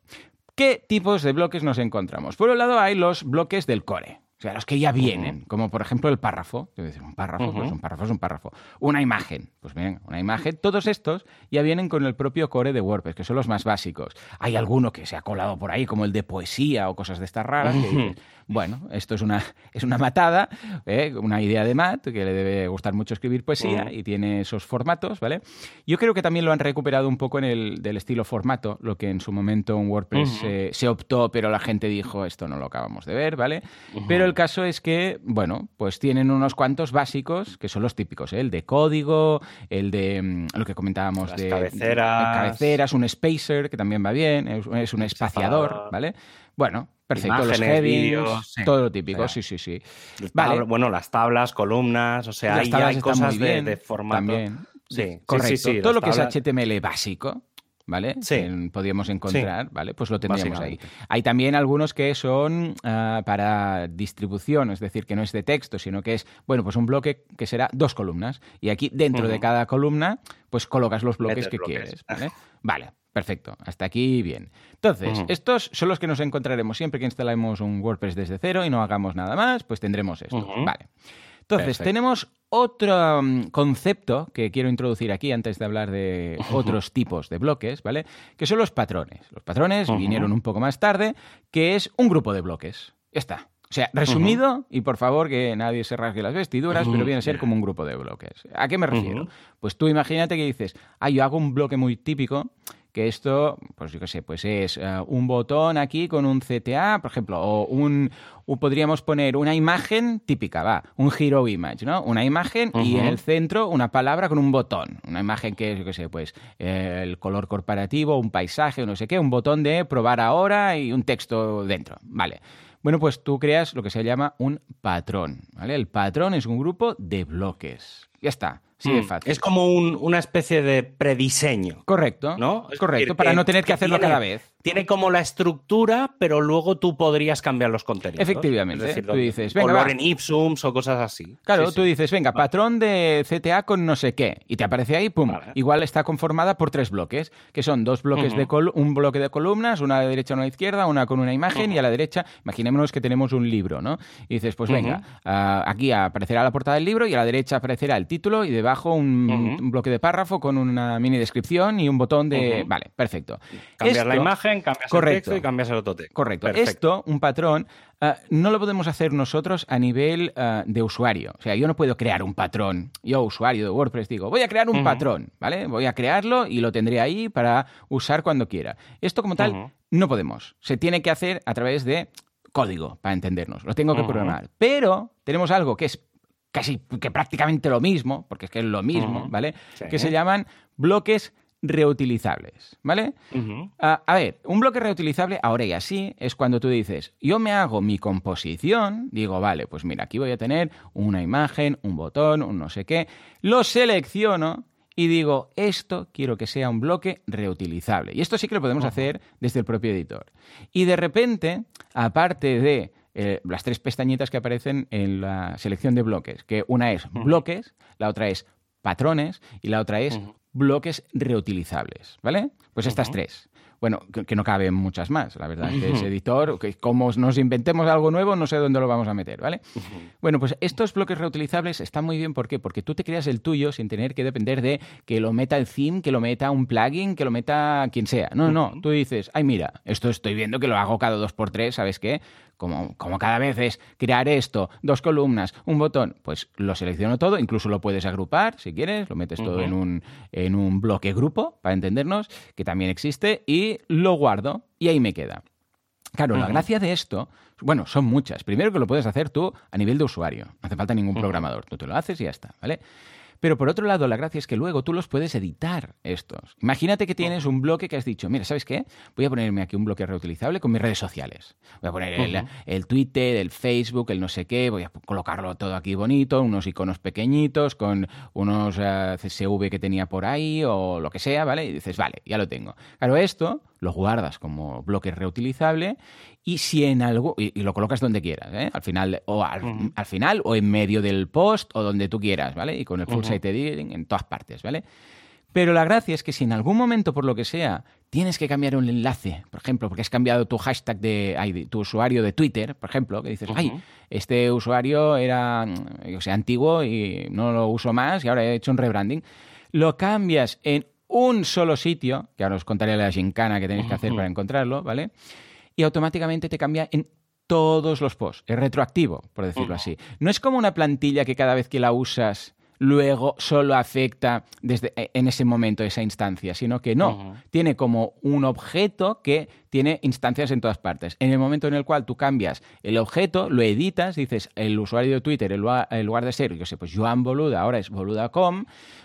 ¿qué tipos de bloques nos encontramos? Por un lado hay los bloques del core. O sea, los que ya vienen, como por ejemplo el párrafo, decir, un párrafo, pues un párrafo es un párrafo. Una imagen, pues bien, una imagen. Todos estos ya vienen con el propio core de WordPress, que son los más básicos. Hay alguno que se ha colado por ahí, como el de poesía o cosas de estas raras, que bueno, esto es una, [LAUGHS] es una matada, ¿eh? una idea de Matt, que le debe gustar mucho escribir poesía y tiene esos formatos, ¿vale? Yo creo que también lo han recuperado un poco en el del estilo formato, lo que en su momento en WordPress se optó, pero la gente dijo, esto no lo acabamos de ver, ¿vale? Pero el caso es que, bueno, pues tienen unos cuantos básicos, que son los típicos, ¿eh? el de código, el de mm, lo que comentábamos de cabeceras. cabeceras, un spacer, que también va bien, es, un espaciador, ¿vale? Bueno, Perfecto, los headings, todo lo típico, sí, sí, sí. Vale. bueno, las tablas, columnas, o sea, ahí hay cosas de, formato. También. Sí, correcto. todo lo que es HTML básico, ¿vale? Sí. podríamos encontrar, ¿vale? Pues lo tendríamos ahí. Hay también algunos que son ah, para distribución, es decir, que no es de texto, sino que es, bueno, pues un bloque que será dos columnas. Y aquí, dentro de cada columna, pues colocas los bloques que quieres, ¿vale? Vale, Perfecto, hasta aquí bien. Entonces, estos son los que nos encontraremos siempre que instalemos un WordPress desde cero y no hagamos nada más, pues tendremos esto. Vale. Entonces, tenemos otro mm, concepto que quiero introducir aquí antes de hablar de otros tipos de bloques, ¿vale? Que son los patrones. Los patrones vinieron un poco más tarde, que es un grupo de bloques. Ya está. O sea, resumido, y por favor que nadie se rasgue las vestiduras, pero viene a ser como un grupo de bloques. ¿A qué me refiero? Pues tú imagínate que dices, ah, yo hago un bloque muy típico que esto, pues yo qué sé, pues es eh, un botón aquí con un CTA, por ejemplo, o un, podríamos poner una imagen típica, va, un hero image, ¿no? Una imagen y en el centro una palabra con un botón, una imagen que es, yo qué sé, pues eh, el color corporativo, un paisaje, no sé qué, un botón de probar ahora y un texto dentro, vale. Bueno, pues tú creas lo que se llama un patrón, ¿vale? El patrón es un grupo de bloques. Ya está. Sí, es Mm. fácil. Es como un- una especie de prediseño. Correcto. ¿No? Es Correcto, decir, para que- no tener que que hacerlo tiene- cada vez. Tiene como la estructura, pero luego tú podrías cambiar los contenidos. Efectivamente. Es decir, Tú dices, venga, color va. en ipsums o cosas así. Claro, Sí, tú sí. dices, venga, patrón de CTA con no sé qué, y te aparece ahí, pum, Vale. igual está conformada por tres bloques, que son dos bloques de col- un bloque de columnas, una a la derecha, una a la izquierda, una con una imagen, y a la derecha, imaginémonos que tenemos un libro, ¿no? Y dices, pues venga, aquí aparecerá la portada del libro y a la derecha aparecerá el título y debajo un, Ujú. un bloque de párrafo con una mini descripción y un botón de... Vale, perfecto. Cambias la Esto- imagen, cambias Correcto. el texto y cambias el. Correcto. Perfecto. Esto, un patrón, ah, no lo podemos hacer nosotros a nivel ah, de usuario. O sea, yo no puedo crear un patrón. Yo, usuario de WordPress, digo, voy a crear un patrón, ¿vale? Voy a crearlo y lo tendré ahí para usar cuando quiera. Esto como tal, no podemos. Se tiene que hacer a través de código, para entendernos. Lo tengo que programar. Pero tenemos algo que es casi que prácticamente lo mismo, porque es que es lo mismo. ¿vale? Sí. Que se llaman bloques reutilizables, ¿vale? Ah, a ver, un bloque reutilizable ahora y así es cuando tú dices, yo me hago mi composición, digo, vale, pues mira, aquí voy a tener una imagen, un botón, un no sé qué, lo selecciono y digo, esto quiero que sea un bloque reutilizable. Y esto sí que lo podemos hacer desde el propio editor. Y de repente, aparte de eh, las tres pestañitas que aparecen en la selección de bloques, que una es bloques, la otra es patrones y la otra es bloques reutilizables, ¿vale? Pues estas tres. Bueno, que, que no caben muchas más, la verdad. Que ese editor, que como nos inventemos algo nuevo, no sé dónde lo vamos a meter, ¿vale? Bueno, pues estos bloques reutilizables están muy bien. ¿Por qué? Porque tú te creas el tuyo sin tener que depender de que lo meta el theme, que lo meta un plugin, que lo meta quien sea. No, no. Tú dices, ay, mira, esto estoy viendo que lo hago cada dos por tres, ¿sabes qué? Como, como cada vez es crear esto, dos columnas, un botón, pues lo selecciono todo, incluso lo puedes agrupar si quieres, lo metes todo en un, en un bloque grupo, para entendernos, que también existe, y lo guardo y ahí me queda. Claro, la gracia de esto, bueno, son muchas. Primero que lo puedes hacer tú a nivel de usuario, no hace falta ningún programador, tú te lo haces y ya está, ¿vale? Pero por otro lado, la gracia es que luego tú los puedes editar estos. Imagínate que tienes un bloque que has dicho, mira, ¿sabes qué? Voy a ponerme aquí un bloque reutilizable con mis redes sociales. Voy a poner el, el Twitter, el Facebook, el no sé qué, voy a colocarlo todo aquí bonito, unos iconos pequeñitos con unos eh, CSV que tenía por ahí o lo que sea, ¿vale? Y dices, vale, ya lo tengo. Claro, esto lo guardas como bloque reutilizable y si en algo y, y lo colocas donde quieras, ¿eh? al final o al, al final o en medio del post o donde tú quieras, ¿vale? Y con el full site editing en todas partes, ¿vale? Pero la gracia es que si en algún momento, por lo que sea, tienes que cambiar un enlace, por ejemplo, porque has cambiado tu hashtag de, ay, de- tu usuario de Twitter, por ejemplo, que dices, ay, este usuario era, o sea, antiguo y no lo uso más y ahora he hecho un rebranding, lo cambias en un solo sitio, que ahora os contaré la gincana que tenéis que hacer para encontrarlo, ¿vale? Y automáticamente te cambia en todos los posts. Es retroactivo, por decirlo así. No es como una plantilla que cada vez que la usas luego solo afecta desde e, en ese momento esa instancia, sino que no, tiene como un objeto que tiene instancias en todas partes. En el momento en el cual tú cambias el objeto, lo editas, dices el usuario de Twitter, en lugar, de ser, yo sé, pues Joan Boluda, ahora es boluda.com,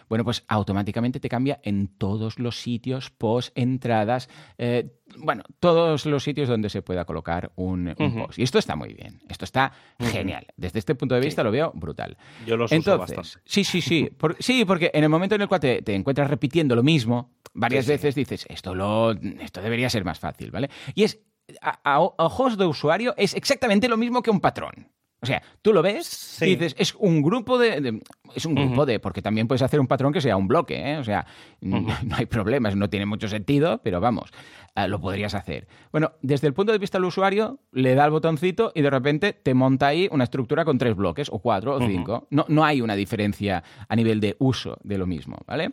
bueno, pues automáticamente te cambia en todos los sitios, post, entradas, eh, bueno, todos los sitios donde se pueda colocar un, un post. Y esto está muy bien, esto está genial. Desde este punto de vista lo veo brutal. Yo los uso bastante. sí, sí, sí. [LAUGHS] Por- sí, porque en el momento en el cual te, te encuentras repitiendo lo mismo, varias Sí, sí. veces dices, esto, lo, esto debería ser más fácil, ¿vale? Y es, a, ojos de usuario, es exactamente lo mismo que un patrón. O sea, tú lo ves Sí. y dices, es un grupo de, de- Es un grupo de... Porque también puedes hacer un patrón que sea un bloque, ¿eh? O sea, no, [LAUGHS] no hay problemas, no tiene mucho sentido, pero vamos, ah, lo podrías hacer. Bueno, desde el punto de vista del usuario, le da el botoncito y de repente te monta ahí una estructura con tres bloques, o cuatro, o cinco. No, no hay una diferencia a nivel de uso de lo mismo, ¿vale?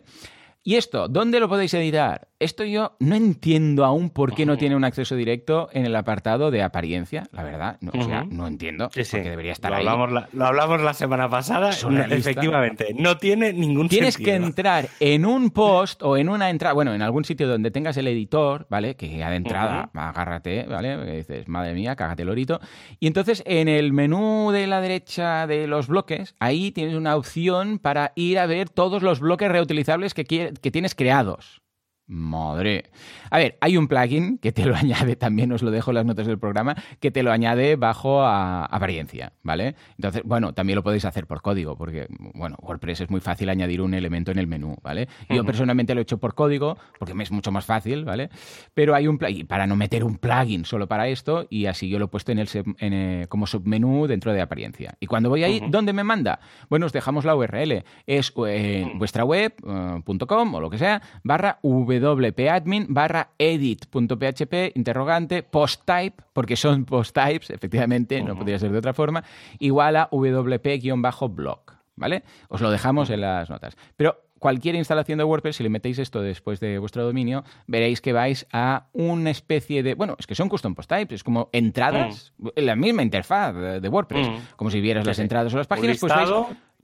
Y esto, ¿dónde lo podéis editar? Esto yo no entiendo aún por qué no tiene un acceso directo en el apartado de apariencia, la verdad. No, O sea, Ujú. no entiendo Sí, sí. porque debería estar lo ahí. Hablamos la, lo hablamos la semana pasada. Efectivamente, no tiene ningún Tienes sentido. que entrar en un post o en una entrada, bueno, en algún sitio donde tengas el editor, ¿vale? Que ya de entrada, agárrate, ¿vale? Porque dices, madre mía, cágate lorito. Y entonces en el menú de la derecha de los bloques, ahí tienes una opción para ir a ver todos los bloques reutilizables que, quiere- que tienes creados. Madre. A ver, hay un plugin que te lo [LAUGHS] añade, también os lo dejo en las notas del programa, que te lo añade bajo a apariencia, ¿vale? Entonces, bueno, también lo podéis hacer por código, porque, bueno, WordPress es muy fácil añadir un elemento en el menú, ¿vale? Yo personalmente lo he hecho por código, porque me es mucho más fácil, ¿vale? Pero hay un plugin, para no meter un plugin solo para esto, y así yo lo he puesto en el, eh, como submenú dentro de apariencia. Y cuando voy ahí, ¿dónde me manda? Bueno, os dejamos la URL. Es eh, vuestra web.com eh, o lo que sea, barra v wp-admin barra edit.php interrogante posttype, porque son posttypes, efectivamente, no podría ser de otra forma, igual a wp-blog, ¿vale? Os lo dejamos en las notas. Pero cualquier instalación de WordPress, si le metéis esto después de vuestro dominio, veréis que vais a una especie de. Bueno, es que son custom post types, es como entradas, mm. en la misma interfaz de WordPress, mm. como si vieras las entradas o las páginas, pues veis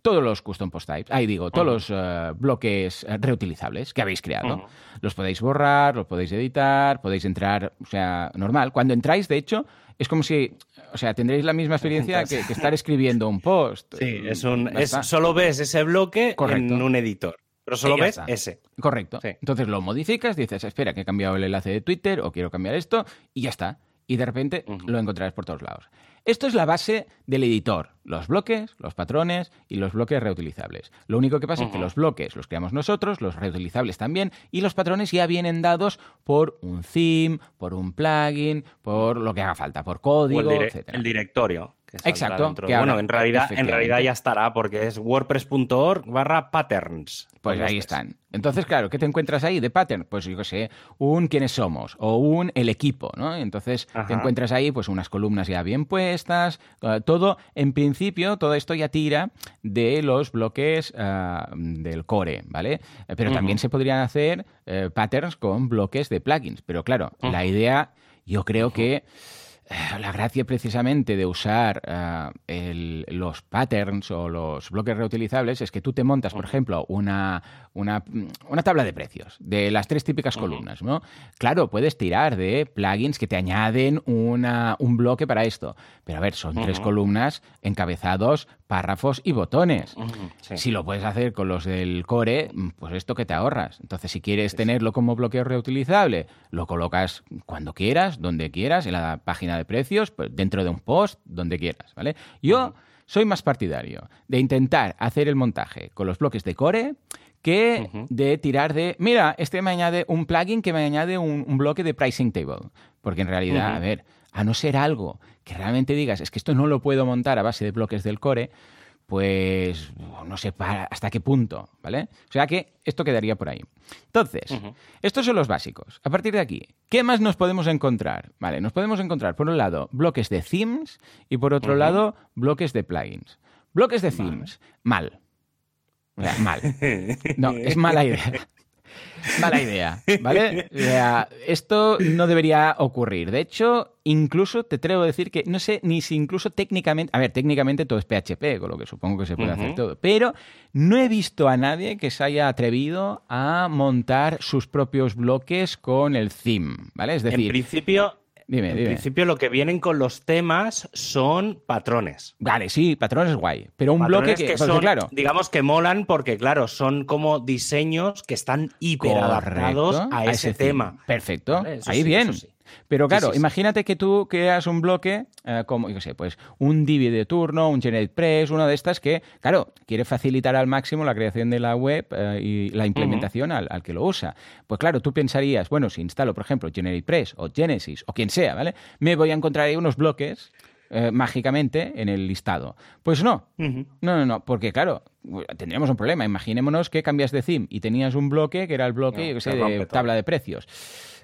todos los custom post types, ahí digo, todos los eh, bloques eh, reutilizables que habéis creado. Los podéis borrar, los podéis editar, podéis entrar, o sea, normal. Cuando entráis, de hecho, es como si, o sea, tendréis la misma experiencia que, estar escribiendo un post. Sí, es un, solo ves ese bloque en un editor. Pero solo ves ese. Correcto. Entonces lo modificas, dices, espera, que he cambiado el enlace de Twitter o quiero cambiar esto, y ya está. Y de repente lo encontrarás por todos lados. Esto es la base del editor, los bloques, los patrones y los bloques reutilizables. Lo único que pasa es que los bloques los creamos nosotros, los reutilizables también, y los patrones ya vienen dados por un theme, por un plugin, por lo que haga falta, por código, etc. El directorio. Exacto. bueno, en realidad, en realidad ya estará porque es wordpress.org barra patterns. Pues ahí están. Entonces, claro, ¿qué te encuentras ahí de pattern? Pues yo qué sé, un quiénes somos o un el equipo, ¿no? Entonces te encuentras ahí pues unas columnas ya bien puestas, eh, todo, en principio, todo esto ya tira de los bloques eh, del core, ¿vale? Eh, pero también se podrían hacer patterns con bloques de plugins. Pero claro, la idea yo creo que la gracia precisamente de usar eh, los patterns o los bloques reutilizables es que tú te montas, por ejemplo, una, una, tabla de precios de las tres típicas columnas. ¿no? Claro, puedes tirar de plugins que te añaden una, un bloque para esto, pero a ver, son tres columnas encabezados párrafos y botones. Si lo puedes hacer con los del core, pues esto que te ahorras. Entonces, si quieres tenerlo como bloqueo reutilizable, lo colocas cuando quieras, donde quieras, en la página de precios, pues dentro de un post, donde quieras, ¿vale? Yo soy más partidario de intentar hacer el montaje con los bloques de core que de tirar de, mira, este me añade un plugin que me añade un, bloque de pricing table. Porque en realidad, a ver, a no ser algo que realmente digas, es que esto no lo puedo montar a base de bloques del core, pues no sé hasta qué punto, ¿vale? O sea que esto quedaría por ahí. Entonces, estos son los básicos. A partir de aquí, ¿qué más nos podemos encontrar? Vale, nos podemos encontrar, por un lado, bloques de themes y por otro lado, bloques de plugins. Bloques de themes, mal. Mal. [LAUGHS] No, es mala idea. [LAUGHS] Mala idea, ¿vale? esto no debería ocurrir. De hecho, incluso te atrevo a decir que no sé ni si incluso técnicamente, a ver, técnicamente todo es PHP, con lo que supongo que se puede hacer todo, pero no he visto a nadie que se haya atrevido a montar sus propios bloques con el theme, ¿vale? Es decir, en principio Dime, en principio lo que vienen con los temas son patrones. Vale, sí, patrones guay. Pero un bloque que, son, claro. Digamos que molan porque, claro, son como diseños que están hiper adaptados a, ese, tema. Perfecto. Ahí bien. Pero claro, imagínate que tú creas un bloque eh, como, yo sé, pues un Divi de turno, un GeneratePress, uno de estas que, claro, quiere facilitar al máximo la creación de la web eh, y la implementación al, que lo usa. Pues claro, tú pensarías, bueno, si instalo, por ejemplo, GeneratePress o Genesis o quien sea, ¿vale? Me voy a encontrar ahí unos bloques eh, mágicamente en el listado. Pues no, no, no, no, porque claro, tendríamos un problema. Imaginémonos que cambias de theme y tenías un bloque que era el bloque, yo sé, de tabla de precios.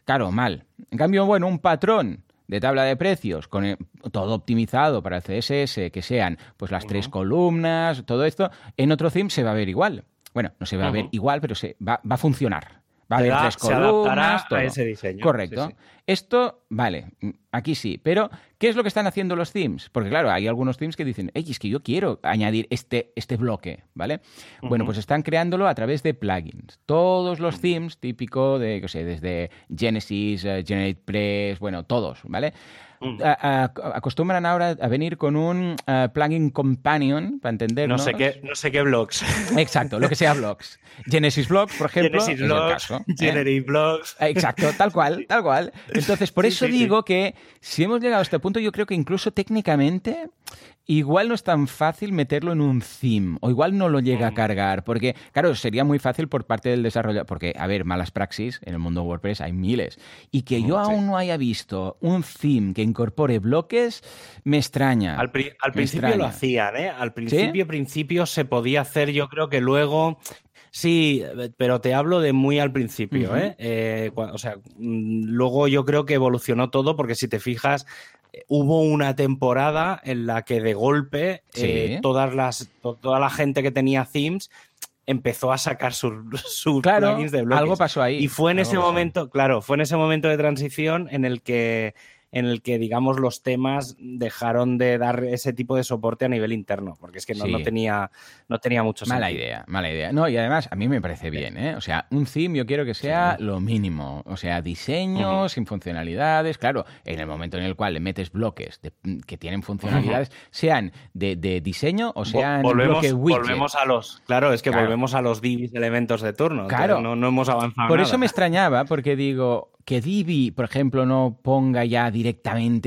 Claro, mal. En cambio, bueno, un patrón de tabla de precios, con todo optimizado para el CSS, que sean pues las tres columnas, todo esto, en otro theme se va a ver igual. Bueno, no se va a ver igual, pero se va, a funcionar. Va a haber tres columnas, todo. ese diseño. Correcto. Esto, vale, aquí sí, pero ¿qué es lo que están haciendo los themes? Porque claro, hay algunos themes que dicen, hey, es que yo quiero añadir este, este bloque, ¿vale? Bueno, pues están creándolo a través de plugins. Todos los themes, típico de, qué sé, desde Genesis, uh, GeneratePress, bueno, todos, ¿vale? Mm. acostumbran ahora a venir con un uh, plugin companion, para entender. No sé qué, no sé qué blogs. Exacto, lo que sea blogs. [LAUGHS] Genesis Blogs, por ejemplo. Genesis Blogs, ¿eh? Blogs. Exacto, tal cual, tal cual. Entonces, por eso digo que si hemos llegado a este punto, yo creo que incluso técnicamente igual no es tan fácil meterlo en un theme o igual no lo llega a mm. cargar porque claro sería muy fácil por parte del desarrollador porque a ver malas praxis en el mundo WordPress hay miles y que yo aún no haya visto un theme que incorpore bloques me extraña al, principio lo hacían ¿eh? al principio principio se podía hacer yo creo que luego Sí, pero te hablo de muy al principio, ¿eh? ¿eh? O sea, mm, luego yo creo que evolucionó todo porque si te fijas, hubo una temporada en la que de golpe eh, todas las, toda la gente que tenía themes empezó a sacar sus, [LAUGHS] plugins de bloques. Algo pasó ahí. Y fue en ese momento, claro, fue en ese momento de transición en el que en el que, digamos, los temas dejaron de dar ese tipo de soporte a nivel interno, porque es que no, tenía, no tenía mucho sentido. Mala idea, mala idea. No, y además a mí me parece bien, ¿eh? O sea, un theme yo quiero que sea lo mínimo, o sea, diseño, sin funcionalidades, claro, en el momento en el cual le metes bloques que tienen funcionalidades, sean de, diseño o sean volvemos, bloque Volvemos a los, claro, es que volvemos a los divis elementos de turno, claro, no, no hemos avanzado Por eso me extrañaba, porque digo, que Divi, por ejemplo, no ponga ya directamente,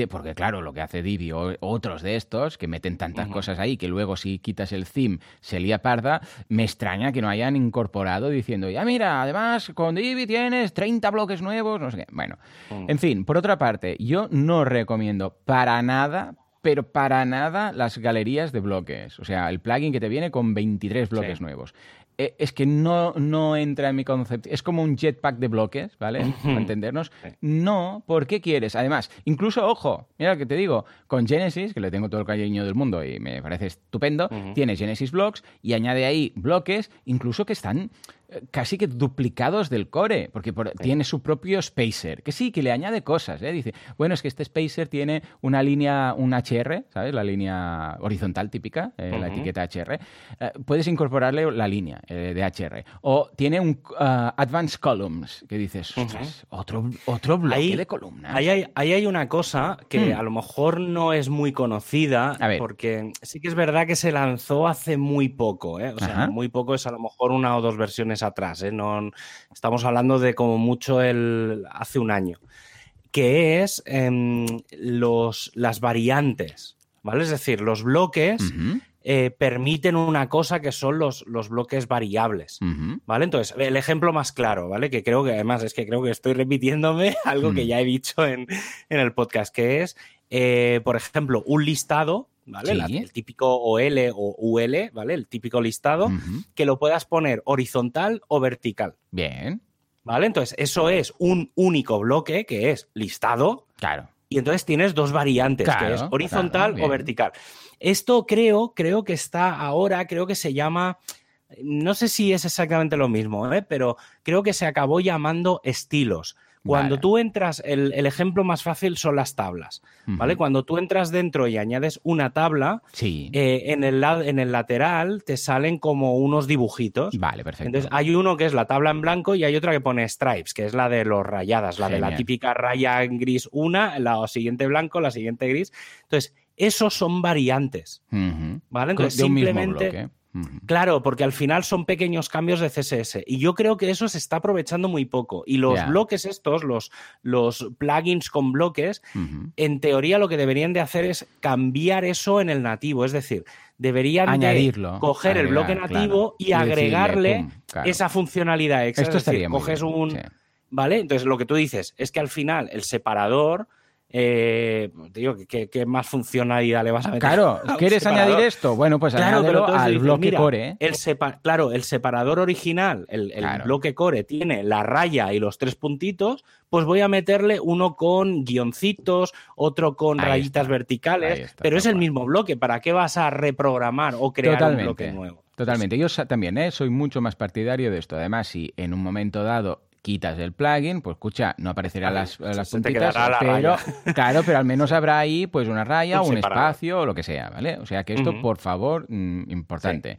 porque claro, lo que hace Divi o otros de estos, que meten tantas cosas ahí, que luego si quitas el theme se lía parda, me extraña que no hayan incorporado diciendo, ya mira, además con Divi tienes 30 bloques nuevos, no sé qué. Bueno, mm. en fin, por otra parte, yo no recomiendo para nada, pero para nada las galerías de bloques. O sea, el plugin que te viene con 23 bloques nuevos. Eh, es que no, no entra en mi concepto. Es como un jetpack de bloques, ¿vale? [LAUGHS] Para entendernos. No, ¿por qué quieres? Además, incluso, ojo, mira lo que te digo, con Genesis, que le tengo todo el cariño del mundo y me parece estupendo, tiene Genesis Blocks y añade ahí bloques, incluso que están casi que duplicados del core, porque tiene su propio spacer, que sí, que le añade cosas, ¿eh? Dice, bueno, es que este spacer tiene una línea, un HR, ¿sabes? La línea horizontal típica, eh, la etiqueta HR. Eh, puedes incorporarle la línea de HR. O tiene un uh, Advanced Columns, que dices, otro, otro bloque de columnas. Ahí hay, hay, una cosa que hmm. a lo mejor no es muy conocida, porque sí que es verdad que se lanzó hace muy poco, ¿eh? O sea, muy poco es a lo mejor una o dos versiones atrás, ¿eh? no, estamos hablando de como mucho el, hace un año, que es em, los, las variantes, ¿vale? Es decir, los bloques eh, permiten una cosa que son los, los bloques variables, ¿vale? Entonces, el ejemplo más claro, ¿vale? Que creo que además es que creo que estoy repitiéndome [LAUGHS] algo que ya he dicho en, en el podcast, que es, eh, por ejemplo, un listado ¿vale? el típico OL o UL, ¿vale? El típico listado, que lo puedas poner horizontal o vertical. Bien. ¿Vale? Entonces, eso es un único bloque que es listado. Claro. Y entonces tienes dos variantes, que es horizontal o vertical. Esto creo, creo que está ahora, creo que se llama. No sé si es exactamente lo mismo, ¿eh? pero creo que se acabó llamando estilos. Cuando tú entras, el, ejemplo más fácil son las tablas, ¿vale? Cuando tú entras dentro y añades una tabla, eh, en, el, en el lateral te salen como unos dibujitos. Vale, perfecto. Entonces hay uno que es la tabla en blanco y hay otra que pone stripes, que es la de los rayadas, la de la típica raya en gris una, la siguiente blanco, la siguiente gris. Entonces, esos son variantes, ¿vale? Entonces, simplemente... Claro, porque al final son pequeños cambios de CSS y yo creo que eso se está aprovechando muy poco. Y los bloques estos, los, los, plugins con bloques, en teoría lo que deberían de hacer es cambiar eso en el nativo. Es decir, deberían Añadirlo, coger el bloque nativo y, agregarle esa funcionalidad Esto estaría coges un... ¿Vale? Entonces lo que tú dices es que al final el separador eh, digo, ¿qué, más funcionalidad le vas a meter? Claro, [LAUGHS] ¿quieres añadir esto? Bueno, pues claro, al bloque core. El claro, el separador original, el, bloque core, tiene la raya y los tres puntitos, pues voy a meterle uno con guioncitos, otro con rayitas verticales, pero es el mismo bloque. ¿Para qué vas a reprogramar o crear un bloque nuevo? Totalmente. Yo también ¿eh? soy mucho más partidario de esto. Además, si en un momento dado quitas el plugin, pues escucha, no aparecerán las, las puntitas, pero [LAUGHS] claro, pero al menos habrá ahí pues una raya, un, un espacio o lo que sea, ¿vale? O sea que esto, por favor, mm, importante.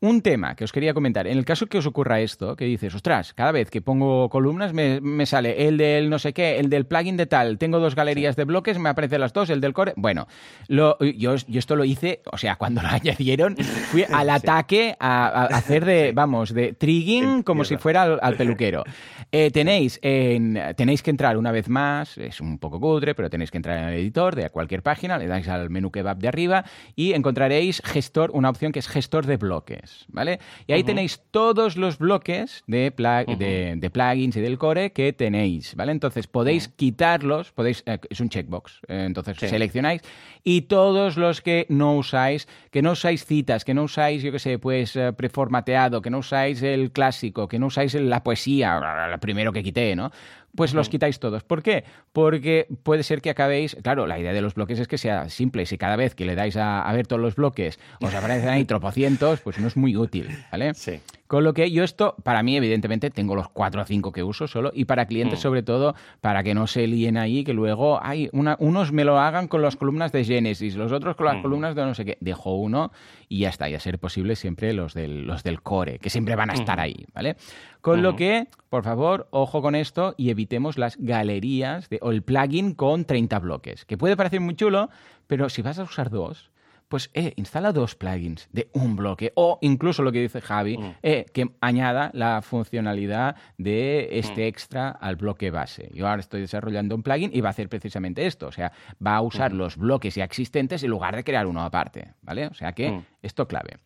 Un tema que os quería comentar. En el caso que os ocurra esto, que dices, ostras, cada vez que pongo columnas me, sale el del no sé qué, el del plugin de tal, tengo dos galerías de bloques, me aparecen las dos, el del core. Bueno, yo, yo esto lo hice, o sea, cuando lo [LAUGHS] añadieron, fui [LAUGHS] al ataque a, hacer de, [LAUGHS] vamos, de trigging como si fuera al, peluquero. Eh, tenéis, en, tenéis que entrar una vez más, es un poco cutre, pero tenéis que entrar en el editor de cualquier página, le dais al menú kebab de arriba y encontraréis gestor, una opción que es gestor de bloques. ¿Vale? Y ahí tenéis todos los bloques de, de, plugins y del core que tenéis, ¿vale? Entonces podéis quitarlos, podéis, eh, es un checkbox, eh, entonces seleccionáis y todos los que no usáis, que no usáis citas, que no usáis, yo qué sé, pues eh, preformateado, que no usáis el clásico, que no usáis la poesía, lo primero que quité, ¿no? Pues los quitáis todos. ¿Por qué? Porque puede ser que acabéis, claro, la idea de los bloques es que sea simple. Si cada vez que le dais a, ver todos los bloques os aparecen ahí tropocientos, pues no es muy útil, ¿vale? Sí. Con lo que yo esto, para mí, evidentemente, tengo los cuatro o cinco que uso solo y para clientes, mm. sobre todo, para que no se líen ahí, que luego hay una, unos me lo hagan con las columnas de Genesis, los otros con las mm. columnas de no sé qué. Dejo uno y ya está, y a ser posible siempre los del, los del core, que siempre van a estar ahí, ¿vale? Con lo que, por favor, ojo con esto y evitemos las galerías de, o el plugin con 30 bloques, que puede parecer muy chulo, pero si vas a usar dos, pues eh, instala dos plugins de un bloque o incluso lo que dice Javi, mm. eh, que añada la funcionalidad de este mm. extra al bloque base. Yo ahora estoy desarrollando un plugin y va a hacer precisamente esto, o sea, va a usar los bloques ya existentes en lugar de crear uno aparte, ¿vale? O sea que mm. esto clave.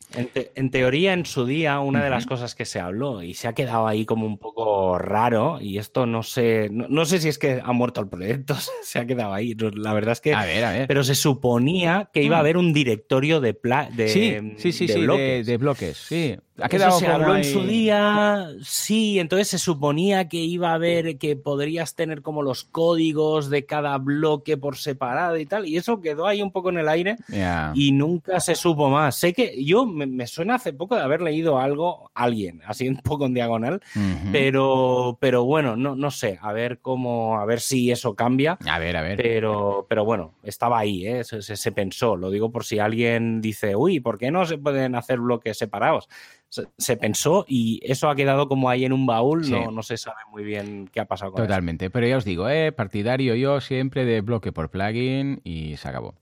En, teoría, en su día, una de las cosas que se habló y se ha quedado ahí como un poco raro, y esto no sé, no, sé si es que ha muerto el proyecto, [LAUGHS] se ha quedado ahí, la verdad es que... A ver, a ver. Pero se suponía que iba a haber un directo directorio de, de, sí, sí, sí, de bloques. De, bloques. Sí, ha quedado se habló en su día, sí, entonces se suponía que iba a haber, que podrías tener como los códigos de cada bloque por separado y tal, y eso quedó ahí un poco en el aire y nunca se supo más. Sé que yo me, suena hace poco de haber leído algo, alguien, así un poco en diagonal, pero, pero bueno, no, no sé, a ver cómo, a ver si eso cambia. A ver, a ver. Pero, pero bueno, estaba ahí, ¿eh? se, se pensó, lo digo por si alguien dice, uy, ¿por qué no se pueden hacer bloques separados? Se, pensó y eso ha quedado como ahí en un baúl, no, no, se sabe muy bien qué ha pasado con Totalmente, pero ya os digo, eh, partidario yo siempre de bloque por plugin y se acabó.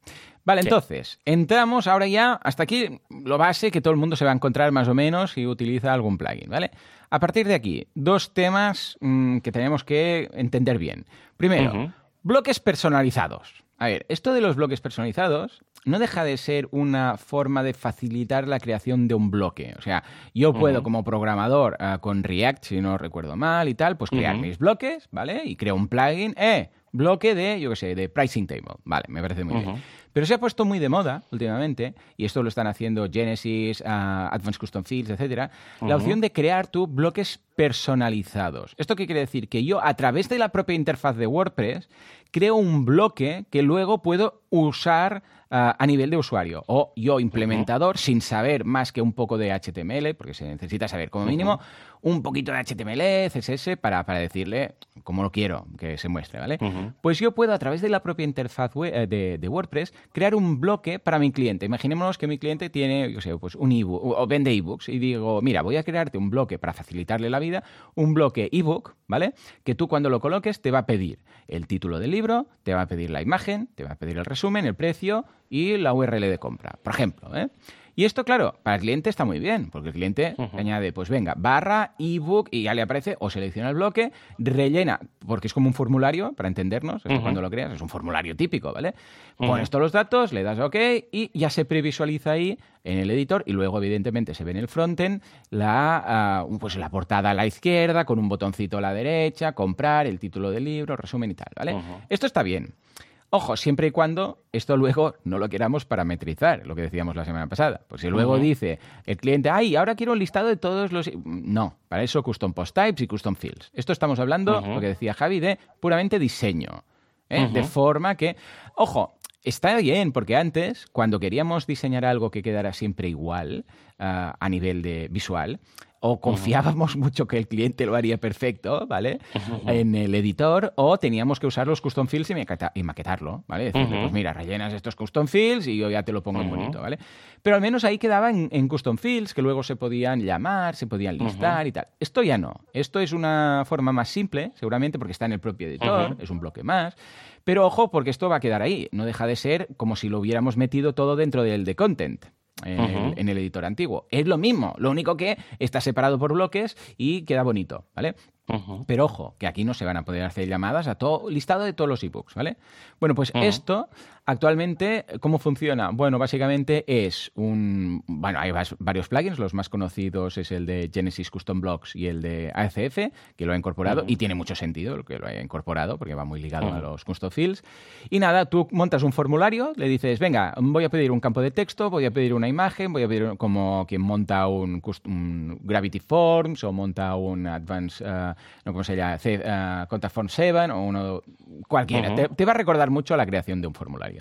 Vale, entonces, entramos ahora ya, hasta aquí lo base que todo el mundo se va a encontrar más o menos si utiliza algún plugin, ¿vale? A partir de aquí, dos temas mm, que tenemos que entender bien. Primero, bloques personalizados. A ver, esto de los bloques personalizados no deja de ser una forma de facilitar la creación de un bloque. O sea, yo puedo como programador ah, con React, si no recuerdo mal y tal, pues crear mis bloques, ¿vale? Y creo un plugin, eh, bloque de, yo qué sé, de pricing table. Vale, me parece muy bien. Pero se ha puesto muy de moda últimamente, y esto lo están haciendo Genesis, uh, Advanced Custom Fields, etcétera, la opción de crear tú bloques personalizados. ¿Esto qué quiere decir? Que yo, a través de la propia interfaz de WordPress, creo un bloque que luego puedo usar a nivel de usuario. O yo, implementador, sin saber más que un poco de HTML, porque se necesita saber como mínimo un poquito de HTML, CSS, para, para decirle cómo lo quiero que se muestre, ¿vale? Pues yo puedo, a través de la propia interfaz eh, de, WordPress, crear un bloque para mi cliente. Imaginémonos que mi cliente tiene, yo sé, pues un ebook o vende ebooks y digo, mira, voy a crearte un bloque para facilitarle la vida, un bloque ebook, ¿vale? Que tú cuando lo coloques te va a pedir el título del libro, te va a pedir la imagen, te va a pedir el resumen, el precio y la URL de compra, por ejemplo, ¿eh? Y esto, claro, para el cliente está muy bien, porque el cliente añade, pues venga, barra, ebook, y ya le aparece, o selecciona el bloque, rellena, porque es como un formulario, para entendernos, cuando lo creas, es un formulario típico, ¿vale? Pones todos los datos, le das OK y ya se previsualiza ahí en el editor y luego, evidentemente, se ve en el frontend la, ah, pues la portada a la izquierda, con un botoncito a la derecha, comprar, el título del libro, resumen y tal, ¿vale? Esto está bien. Ojo, siempre y cuando esto luego no lo queramos parametrizar, lo que decíamos la semana pasada. Pues si luego dice el cliente, ay, ahora quiero un listado de todos los... No, para eso custom post types y custom fields. Esto estamos hablando, lo que decía Javi, de puramente diseño. ¿eh? De forma que, ojo, está bien, porque antes, cuando queríamos diseñar algo que quedara siempre igual ah, a nivel de visual, o confiábamos mucho que el cliente lo haría perfecto, ¿vale? En el editor, o teníamos que usar los custom fields y, maquetarlo, ¿vale? Decirle, pues mira, rellenas estos custom fields y yo ya te lo pongo en bonito, ¿vale? Pero al menos ahí quedaba en, custom fields que luego se podían llamar, se podían listar y tal. Esto ya no. Esto es una forma más simple, seguramente porque está en el propio editor, es un bloque más. Pero ojo, porque esto va a quedar ahí. No deja de ser como si lo hubiéramos metido todo dentro del de content en, el, editor antiguo. Es lo mismo, lo único que está separado por bloques y queda bonito, ¿vale? Pero ojo, que aquí no se van a poder hacer llamadas a todo listado de todos los ebooks, ¿vale? Bueno, pues esto actualmente, ¿cómo funciona? Bueno, básicamente es un. Bueno, hay varios plugins, los más conocidos es el de Genesis Custom Blocks y el de ACF, que lo ha incorporado, y tiene mucho sentido que lo haya incorporado, porque va muy ligado a los custom fields. Y nada, tú montas un formulario, le dices, venga, voy a pedir un campo de texto, voy a pedir una imagen, voy a pedir como quien monta un, Gravity Forms o monta un Advanced. Uh, no como se llama, uh, Contact Form 7 o uno cualquiera. te, va a recordar mucho a la creación de un formulario.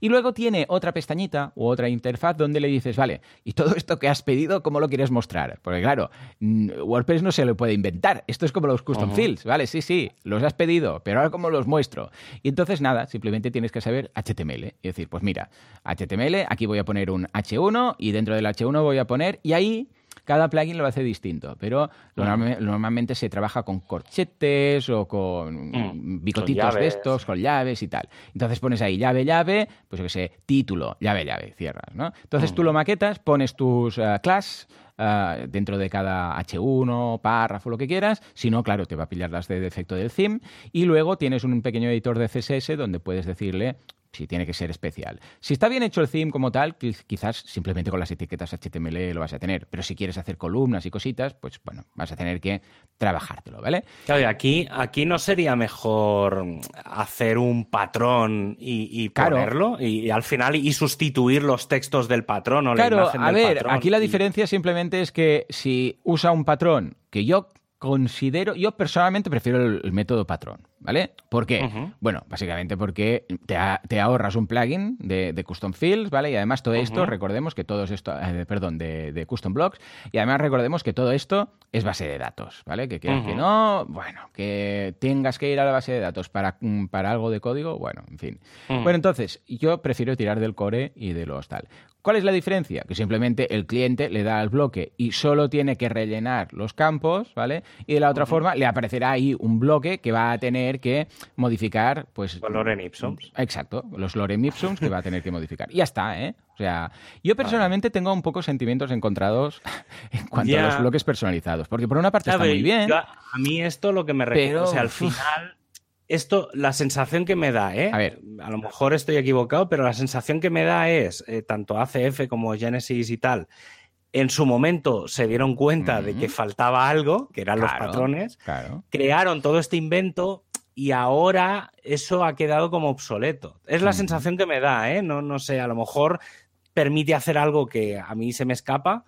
Y luego tiene otra pestañita u otra interfaz donde le dices, vale, ¿y todo esto que has pedido, cómo lo quieres mostrar? Porque claro, mm, WordPress no se lo puede inventar. Esto es como los custom fields, ¿vale? Sí, sí, los has pedido, pero ahora cómo los muestro. Y entonces nada, simplemente tienes que saber HTML. Y decir, pues mira, HTML, aquí voy a poner un H1 y dentro del H1 voy a poner, y ahí cada plugin lo hace distinto, pero normalmente se trabaja con corchetes o con mm. bicotitos de estos, con llaves y tal. Entonces pones ahí llave, llave, pues yo que sé, título, llave, llave, cierras, ¿no? Entonces tú lo maquetas, pones tus uh, class, eh, dentro de cada H1, párrafo, lo que quieras. Si no, claro, te va a pillar las de defecto del theme. Y luego tienes un pequeño editor de CSS donde puedes decirle, si tiene que ser especial. Si está bien hecho el theme como tal, quizás simplemente con las etiquetas HTML lo vas a tener, pero si quieres hacer columnas y cositas, pues bueno, vas a tener que trabajártelo, ¿vale? Claro, aquí, aquí no sería mejor hacer un patrón y, ponerlo y, al final y sustituir los textos del patrón o claro, la imagen a ver, aquí la diferencia simplemente es que si usa un patrón que yo considero, yo personalmente prefiero el, método patrón, ¿vale? ¿Por qué? Bueno, básicamente porque te, ahorras un plugin de, custom fields, ¿vale? Y además todo esto, recordemos que todo esto, eh, perdón, de, custom blocks, y además recordemos que todo esto es base de datos, ¿vale? Que quieras que no, bueno, que tengas que ir a la base de datos para, mm, para algo de código, bueno, en fin. Bueno, entonces, yo prefiero tirar del core y de los tal. ¿Cuál es la diferencia? Que simplemente el cliente le da al bloque y solo tiene que rellenar los campos, ¿vale? Y de la otra forma le aparecerá ahí un bloque que va a tener que modificar, pues... Los lorem ipsums. Exacto, los lorem ipsums que va a tener que modificar. Y ya está, ¿eh? O sea, yo personalmente tengo un poco sentimientos encontrados [LAUGHS] en cuanto a los bloques personalizados. Porque por una parte está muy bien. a mí esto lo que me recuerda, o sea, al final esto, la sensación que me da, ¿eh? A ver, a lo mejor estoy equivocado, pero la sensación que me da es, eh, tanto ACF como Genesis y tal, en su momento se dieron cuenta de que faltaba algo, que eran los patrones, crearon todo este invento y ahora eso ha quedado como obsoleto. Es la sensación que me da, ¿eh? No, no sé, a lo mejor permite hacer algo que a mí se me escapa,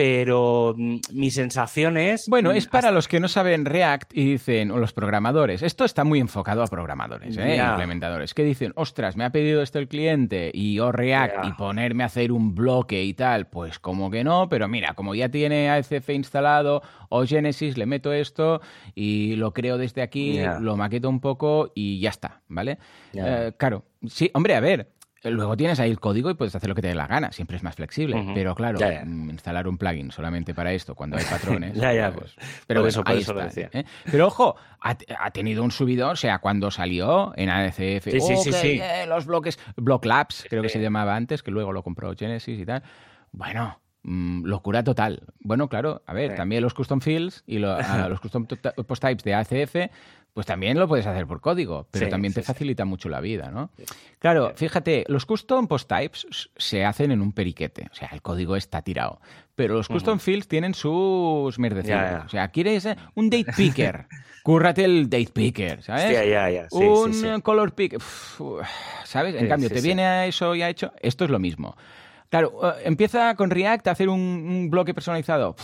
pero mm, mi sensación es... Bueno, es para los que no saben React y dicen, o los programadores, esto está muy enfocado a programadores, ¿eh? implementadores, que dicen, ostras, me ha pedido esto el cliente y yo React y ponerme a hacer un bloque y tal, pues como que no, pero mira, como ya tiene ACF instalado o Genesis, le meto esto y lo creo desde aquí, lo maqueto un poco y ya está, ¿vale? Eh, claro, sí, hombre, a ver, Luego tienes ahí el código y puedes hacer lo que te dé la gana, siempre es más flexible. Pero claro, mm, instalar un plugin solamente para esto cuando hay patrones. [LAUGHS] ya, ya, pues. Pero eso, por eso lo decía. ¿eh? Pero ojo, ha, tenido un subidor, o sea, cuando salió en ADCF, sí, sí, sí, sí. los bloques, Block Labs, creo que se llamaba antes, que luego lo compró Genesis y tal. Bueno, mm, locura total. Bueno, claro, a ver, también los custom fields y [LAUGHS] los custom post types de ACF pues también lo puedes hacer por código, pero también te facilita mucho la vida, ¿no? Claro, fíjate, los custom post types se hacen en un periquete, o sea, el código está tirado, pero los custom fields tienen sus mierdecitos. O sea, quieres un date picker, [LAUGHS] cúrrate el date picker, ¿sabes? un color picker, ¿sabes? En cambio, te viene a eso ya hecho, esto es lo mismo. Claro, eh, empieza con React a hacer un, bloque personalizado.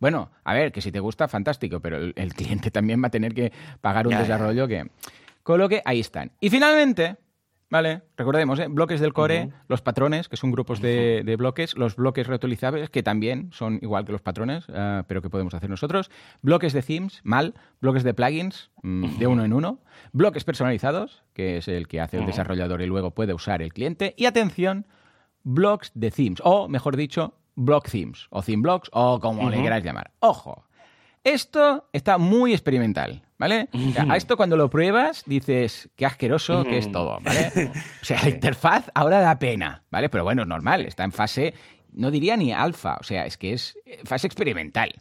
Bueno, a ver, que si te gusta, fantástico, pero el, cliente también va a tener que pagar un desarrollo que... Con lo que ahí están. Y finalmente, ¿vale? Recordemos, ¿eh? bloques del core, los patrones, que son grupos de, bloques, los bloques reutilizables, que también son igual que los patrones, eh, pero que podemos hacer nosotros, bloques de themes, mal, bloques de plugins, mm, de uno en uno, bloques personalizados, que es el que hace el desarrollador y luego puede usar el cliente, y atención, blocks de themes, o mejor dicho, block themes, o theme blocks, o como le queráis llamar. Ojo, esto está muy experimental, ¿vale? a esto cuando lo pruebas dices, qué asqueroso que es todo, ¿vale? [LAUGHS] O sea, la interfaz ahora da pena, ¿vale? Pero bueno, normal, está en fase, no diría ni alfa, o sea, es que es fase experimental.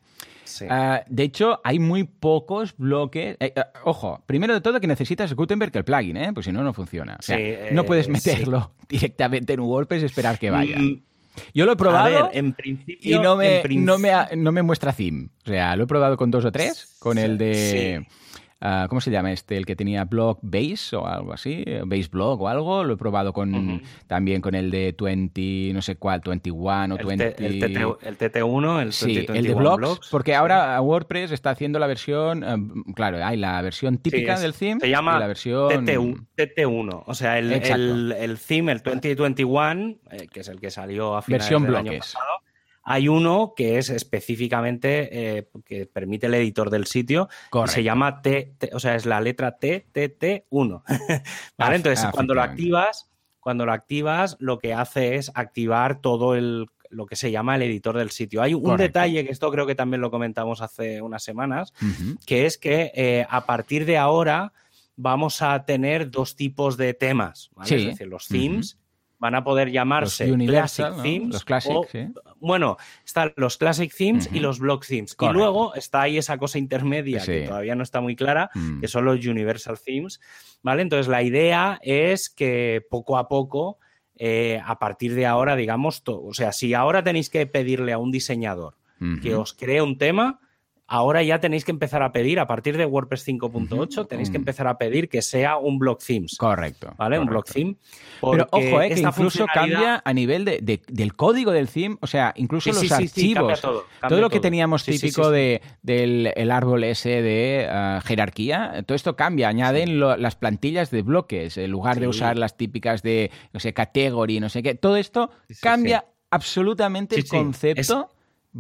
Ah, de hecho, hay muy pocos bloques. Eh, eh, ojo, primero de todo que necesitas Gutenberg el plugin, ¿eh? Pues si no, no funciona. O sea, no puedes eh, meterlo [LAUGHS] directamente en WordPress y esperar que vaya. Mm, yo lo he probado en principio, y no me, no, me, no me muestra theme. O sea, lo he probado con dos o tres, con el de... Ah, ¿Cómo se llama este? El que tenía blog base o algo así, base blog o algo. Lo he probado con también con el de 20, no sé cuál, 21 o 20. el, TT, 1 el sí, el de blogs, Porque ahora WordPress está haciendo la versión, eh, claro, hay la versión típica del theme se llama y la versión TT, 1 O sea, el, el, theme, el 2021, eh, que es el que salió a finales versión del bloques. año pasado hay uno que es específicamente eh, que permite el editor del sitio. Y se llama T, o sea, es la letra T, T, T, 1. [LAUGHS] ¿Vale? Entonces, cuando lo activas, cuando lo activas, lo que hace es activar todo el lo que se llama el editor del sitio. Hay un detalle que esto creo que también lo comentamos hace unas semanas, que es que eh, a partir de ahora vamos a tener dos tipos de temas, ¿vale? es decir, los themes van a poder llamarse Classic Themes. Los Classic, sí. Bueno, están los Classic Themes y los Block Themes. Y luego está ahí esa cosa intermedia que todavía no está muy clara, mm. que son los Universal Themes. ¿Vale? Entonces la idea es que poco a poco, eh, a partir de ahora, digamos, o sea, si ahora tenéis que pedirle a un diseñador que os cree un tema, ahora ya tenéis que empezar a pedir, a partir de WordPress 5.8, tenéis que empezar a pedir que sea un block themes. Correcto. ¿Vale? Un block theme. Pero ojo, eh, que incluso cambia a nivel de, del código del theme, o sea, incluso los archivos. todo, lo que teníamos típico de, del árbol ese de ah, jerarquía, todo esto cambia. Añaden las plantillas de bloques, en lugar de usar las típicas de, no sé, category, no sé qué. Todo esto cambia absolutamente el concepto.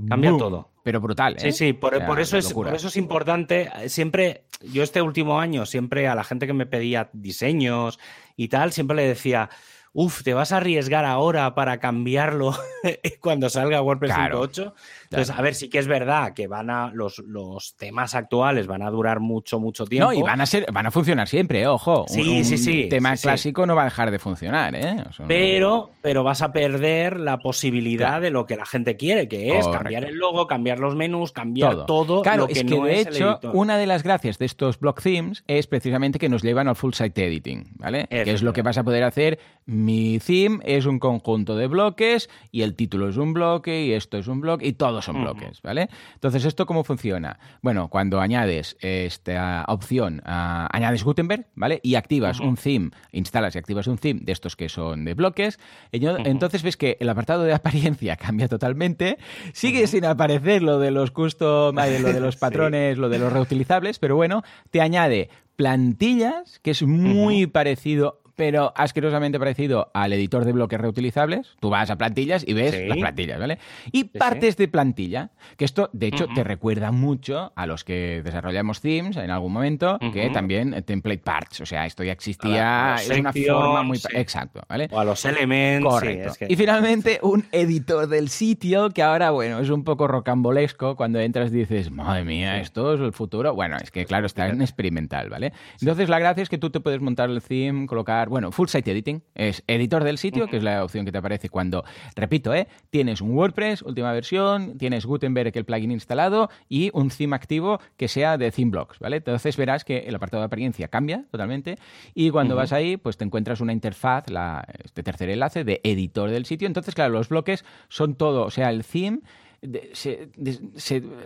Cambia todo. Pero brutal. Sí, ¿eh? sí, por, eso es, por eso es importante. Siempre, yo este último año, siempre a la gente que me pedía diseños y tal, siempre le decía, Uf, ¿te vas a arriesgar ahora para cambiarlo [LAUGHS] cuando salga WordPress 5.8? Entonces, a ver, sí que es verdad que van a los, los, temas actuales van a durar mucho, mucho tiempo. No, y van a ser, van a funcionar siempre, ojo. Sí, sí, sí. tema clásico no va a dejar de funcionar, ¿eh? pero, pero vas a perder la posibilidad de lo que la gente quiere, que es cambiar el logo, cambiar los menús, cambiar todo, claro, lo que es que de hecho, una de las gracias de estos block themes es precisamente que nos llevan al full site editing, ¿vale? Que es lo que vas a poder hacer mi theme es un conjunto de bloques y el título es un bloque y esto es un bloque y todos son bloques, ¿vale? Entonces, ¿esto cómo funciona? Bueno, cuando añades esta opción, ah, añades Gutenberg, ¿vale? Y activas un theme, instalas y activas un theme de estos que son de bloques, entonces ves que el apartado de apariencia [LAUGHS] cambia totalmente, sigue sin aparecer lo de los custom, lo de los [LAUGHS] patrones, lo de los reutilizables, pero bueno, te añade plantillas, que es muy parecido pero asquerosamente parecido al editor de bloques reutilizables. Tú vas a plantillas y ves las plantillas, ¿vale? Y partes de plantilla, que esto, de hecho, te recuerda mucho a los que desarrollamos themes en algún momento, que también eh, template parts. O sea, esto ya existía, es una forma muy... Exacto, ¿vale? O a los elementos. Correcto. Y finalmente, un editor del sitio, que ahora, bueno, es un poco rocambolesco. Cuando entras dices, madre mía, esto es el futuro. Bueno, es que, claro, está en experimental, ¿vale? Entonces, la gracia es que tú te puedes montar el theme, colocar bueno, full site editing, es editor del sitio, que es la opción que te aparece cuando, repito, ¿eh? tienes un WordPress, última versión, tienes Gutenberg, el plugin instalado, y un theme activo que sea de theme blocks, ¿vale? Entonces verás que el apartado de apariencia cambia totalmente y cuando vas ahí, pues te encuentras una interfaz, la, este tercer enlace de editor del sitio. Entonces, claro, los bloques son todo, o sea, el theme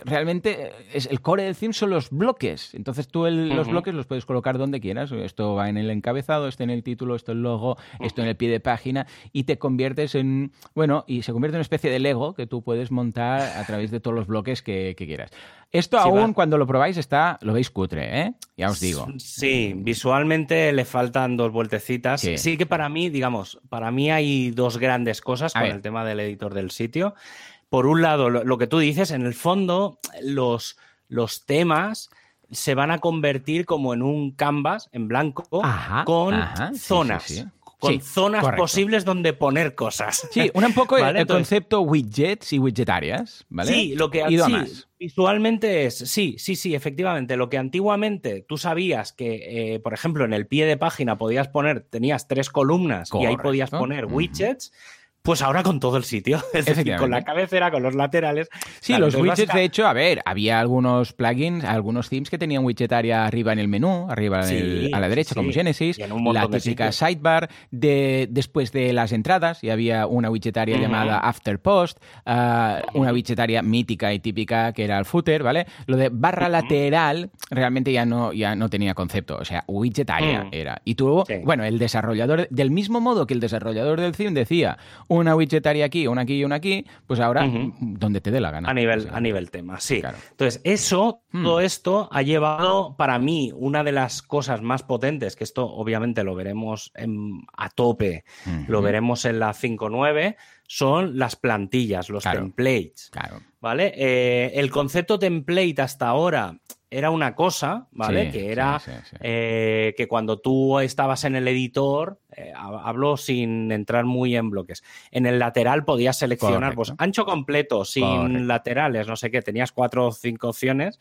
realmente es, el core del theme son los bloques. Entonces tú los bloques los puedes colocar donde quieras. Esto va en el encabezado, esto en el título, esto en el logo, esto en el pie de página y te conviertes en, bueno, y se convierte en una especie de Lego que tú puedes montar a través de todos los bloques que, quieras. Esto aún cuando lo probáis está, lo veis cutre, ¿eh? Ya os digo. Sí, visualmente le faltan dos vueltecitas. Sí, que para mí, digamos, para mí hay dos grandes cosas con el tema del editor del sitio por un lado, lo, que tú dices, en el fondo, los, los temas se van a convertir como en un canvas en blanco con zonas. Con zonas posibles donde poner cosas. Sí, un [LAUGHS] poco el, concepto widgets y widgetarias, ¿vale? Sí, lo que sí, visualmente es, sí, sí, sí, efectivamente. Lo que antiguamente tú sabías que, eh, por ejemplo, en el pie de página podías poner, tenías tres columnas y ahí podías poner widgets. Pues ahora con todo el sitio, [LAUGHS] es decir, con la cabecera, con los laterales. Sí, los widgets, de hecho, a ver, había algunos plugins, algunos themes que tenían widget área arriba en el menú, arriba a la derecha, como Genesis, la típica sidebar, de, después de las entradas, y había una widget área llamada After Post, ah, una widget área mítica y típica que era el footer, ¿vale? Lo de barra lateral realmente ya no, ya no tenía concepto, o sea, widget área mm. era. Y tú, bueno, el desarrollador, del mismo modo que el desarrollador del theme decía, una widgetaria aquí, una aquí y una aquí, pues ahora donde te dé la gana. A nivel, a nivel tema, sí. Entonces, eso, hmm. todo esto ha llevado para mí una de las cosas más potentes, que esto obviamente lo veremos a tope, lo veremos en la 5.9, son las plantillas, los templates. Claro. ¿Vale? Eh, el concepto template hasta ahora era una cosa, ¿vale? que era eh, que cuando tú estabas en el editor, eh, hablo sin entrar muy en bloques, en el lateral podías seleccionar pues, ancho completo, sin laterales, no sé qué, tenías cuatro o cinco opciones.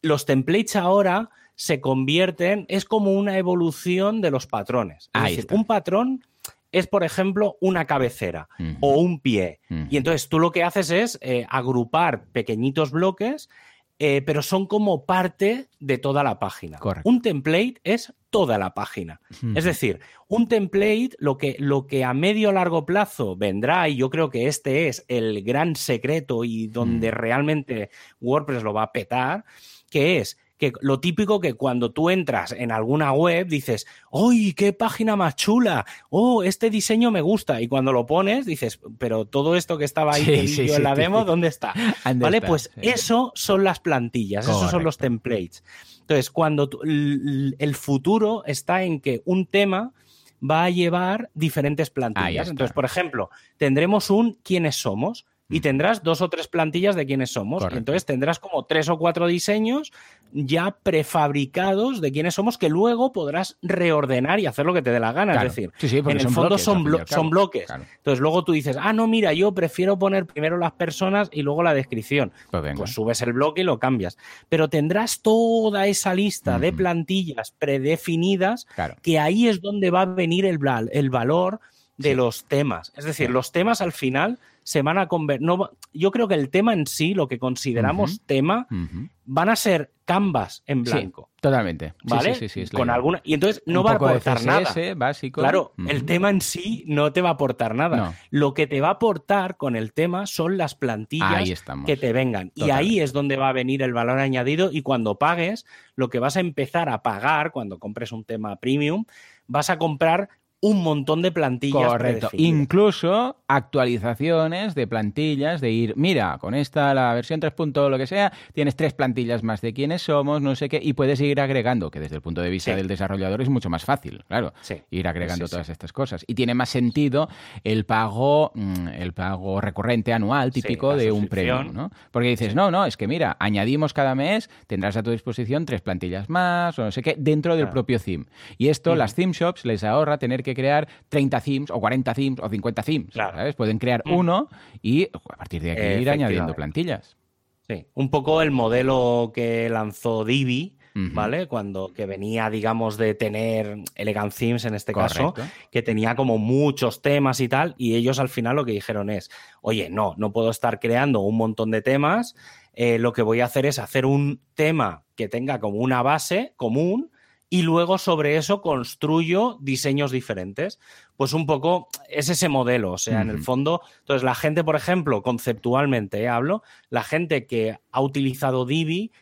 Los templates ahora se convierten, es como una evolución de los patrones. Es decir, un patrón es, por ejemplo, una cabecera o un pie. Y entonces tú lo que haces es eh, agrupar pequeñitos bloques eh, pero son como parte de toda la página. Un template es toda la página. Es decir, un template, lo que, lo que a medio o largo plazo vendrá, y yo creo que este es el gran secreto y donde realmente WordPress lo va a petar, que es que lo típico que cuando tú entras en alguna web dices, ¡Uy, qué página más chula! ¡Oh, este diseño me gusta! Y cuando lo pones dices, pero todo esto que estaba ahí en la demo, ¿dónde está? [LAUGHS] ¿Vale? Pues eso son las plantillas, esos son los templates. Entonces, cuando el futuro está en que un tema va a llevar diferentes plantillas. Entonces, por ejemplo, tendremos un quiénes somos y tendrás dos o tres plantillas de quiénes somos. entonces tendrás como tres o cuatro diseños ya prefabricados de quiénes somos que luego podrás reordenar y hacer lo que te dé la gana. Es decir, en el fondo son, son, bloques. Entonces luego tú dices, ah, no, mira, yo prefiero poner primero las personas y luego la descripción. Pues, pues subes el bloque y lo cambias. Pero tendrás toda esa lista de plantillas predefinidas que ahí es donde va a venir el, el valor de los temas. Es decir, los temas al final se van a convertir. No, yo creo que el tema en sí, lo que consideramos tema, van a ser canvas en blanco. totalmente. ¿Vale? Sí, sí, sí, Con alguna. Y entonces no va a aportar nada. Básico. Claro, el tema en sí no te va a aportar nada. Lo que te va a aportar con el tema son las plantillas que te vengan. Y ahí es donde va a venir el valor añadido. Y cuando pagues, lo que vas a empezar a pagar cuando compres un tema premium, vas a comprar un montón de plantillas. Correcto. Incluso actualizaciones de plantillas, de ir, mira, con esta, la versión 3. lo que sea, tienes tres plantillas más de quiénes somos, no sé qué, y puedes ir agregando, que desde el punto de vista del desarrollador es mucho más fácil, claro, ir agregando todas estas cosas. Y tiene más sentido el pago, mm, el pago recurrente anual típico de un premium, ¿no? Porque dices, no, no, es que mira, añadimos cada mes, tendrás a tu disposición tres plantillas más, o no sé qué, dentro del propio theme. Y esto, las theme shops les ahorra tener que crear 30 themes o 40 themes o 50 themes. ¿sabes? Pueden crear mm. uno y a partir de aquí ir añadiendo plantillas. Sí, un poco el modelo que lanzó Divi, ¿vale? Cuando que venía, digamos, de tener Elegant Themes en este caso, que tenía como muchos temas y tal, y ellos al final lo que dijeron es, oye, no, no puedo estar creando un montón de temas, eh, lo que voy a hacer es hacer un tema que tenga como una base común y luego sobre eso construyo diseños diferentes. Pues un poco es ese modelo, o sea, en el fondo, entonces la gente, por ejemplo, conceptualmente ¿eh? hablo, la gente que ha utilizado Divi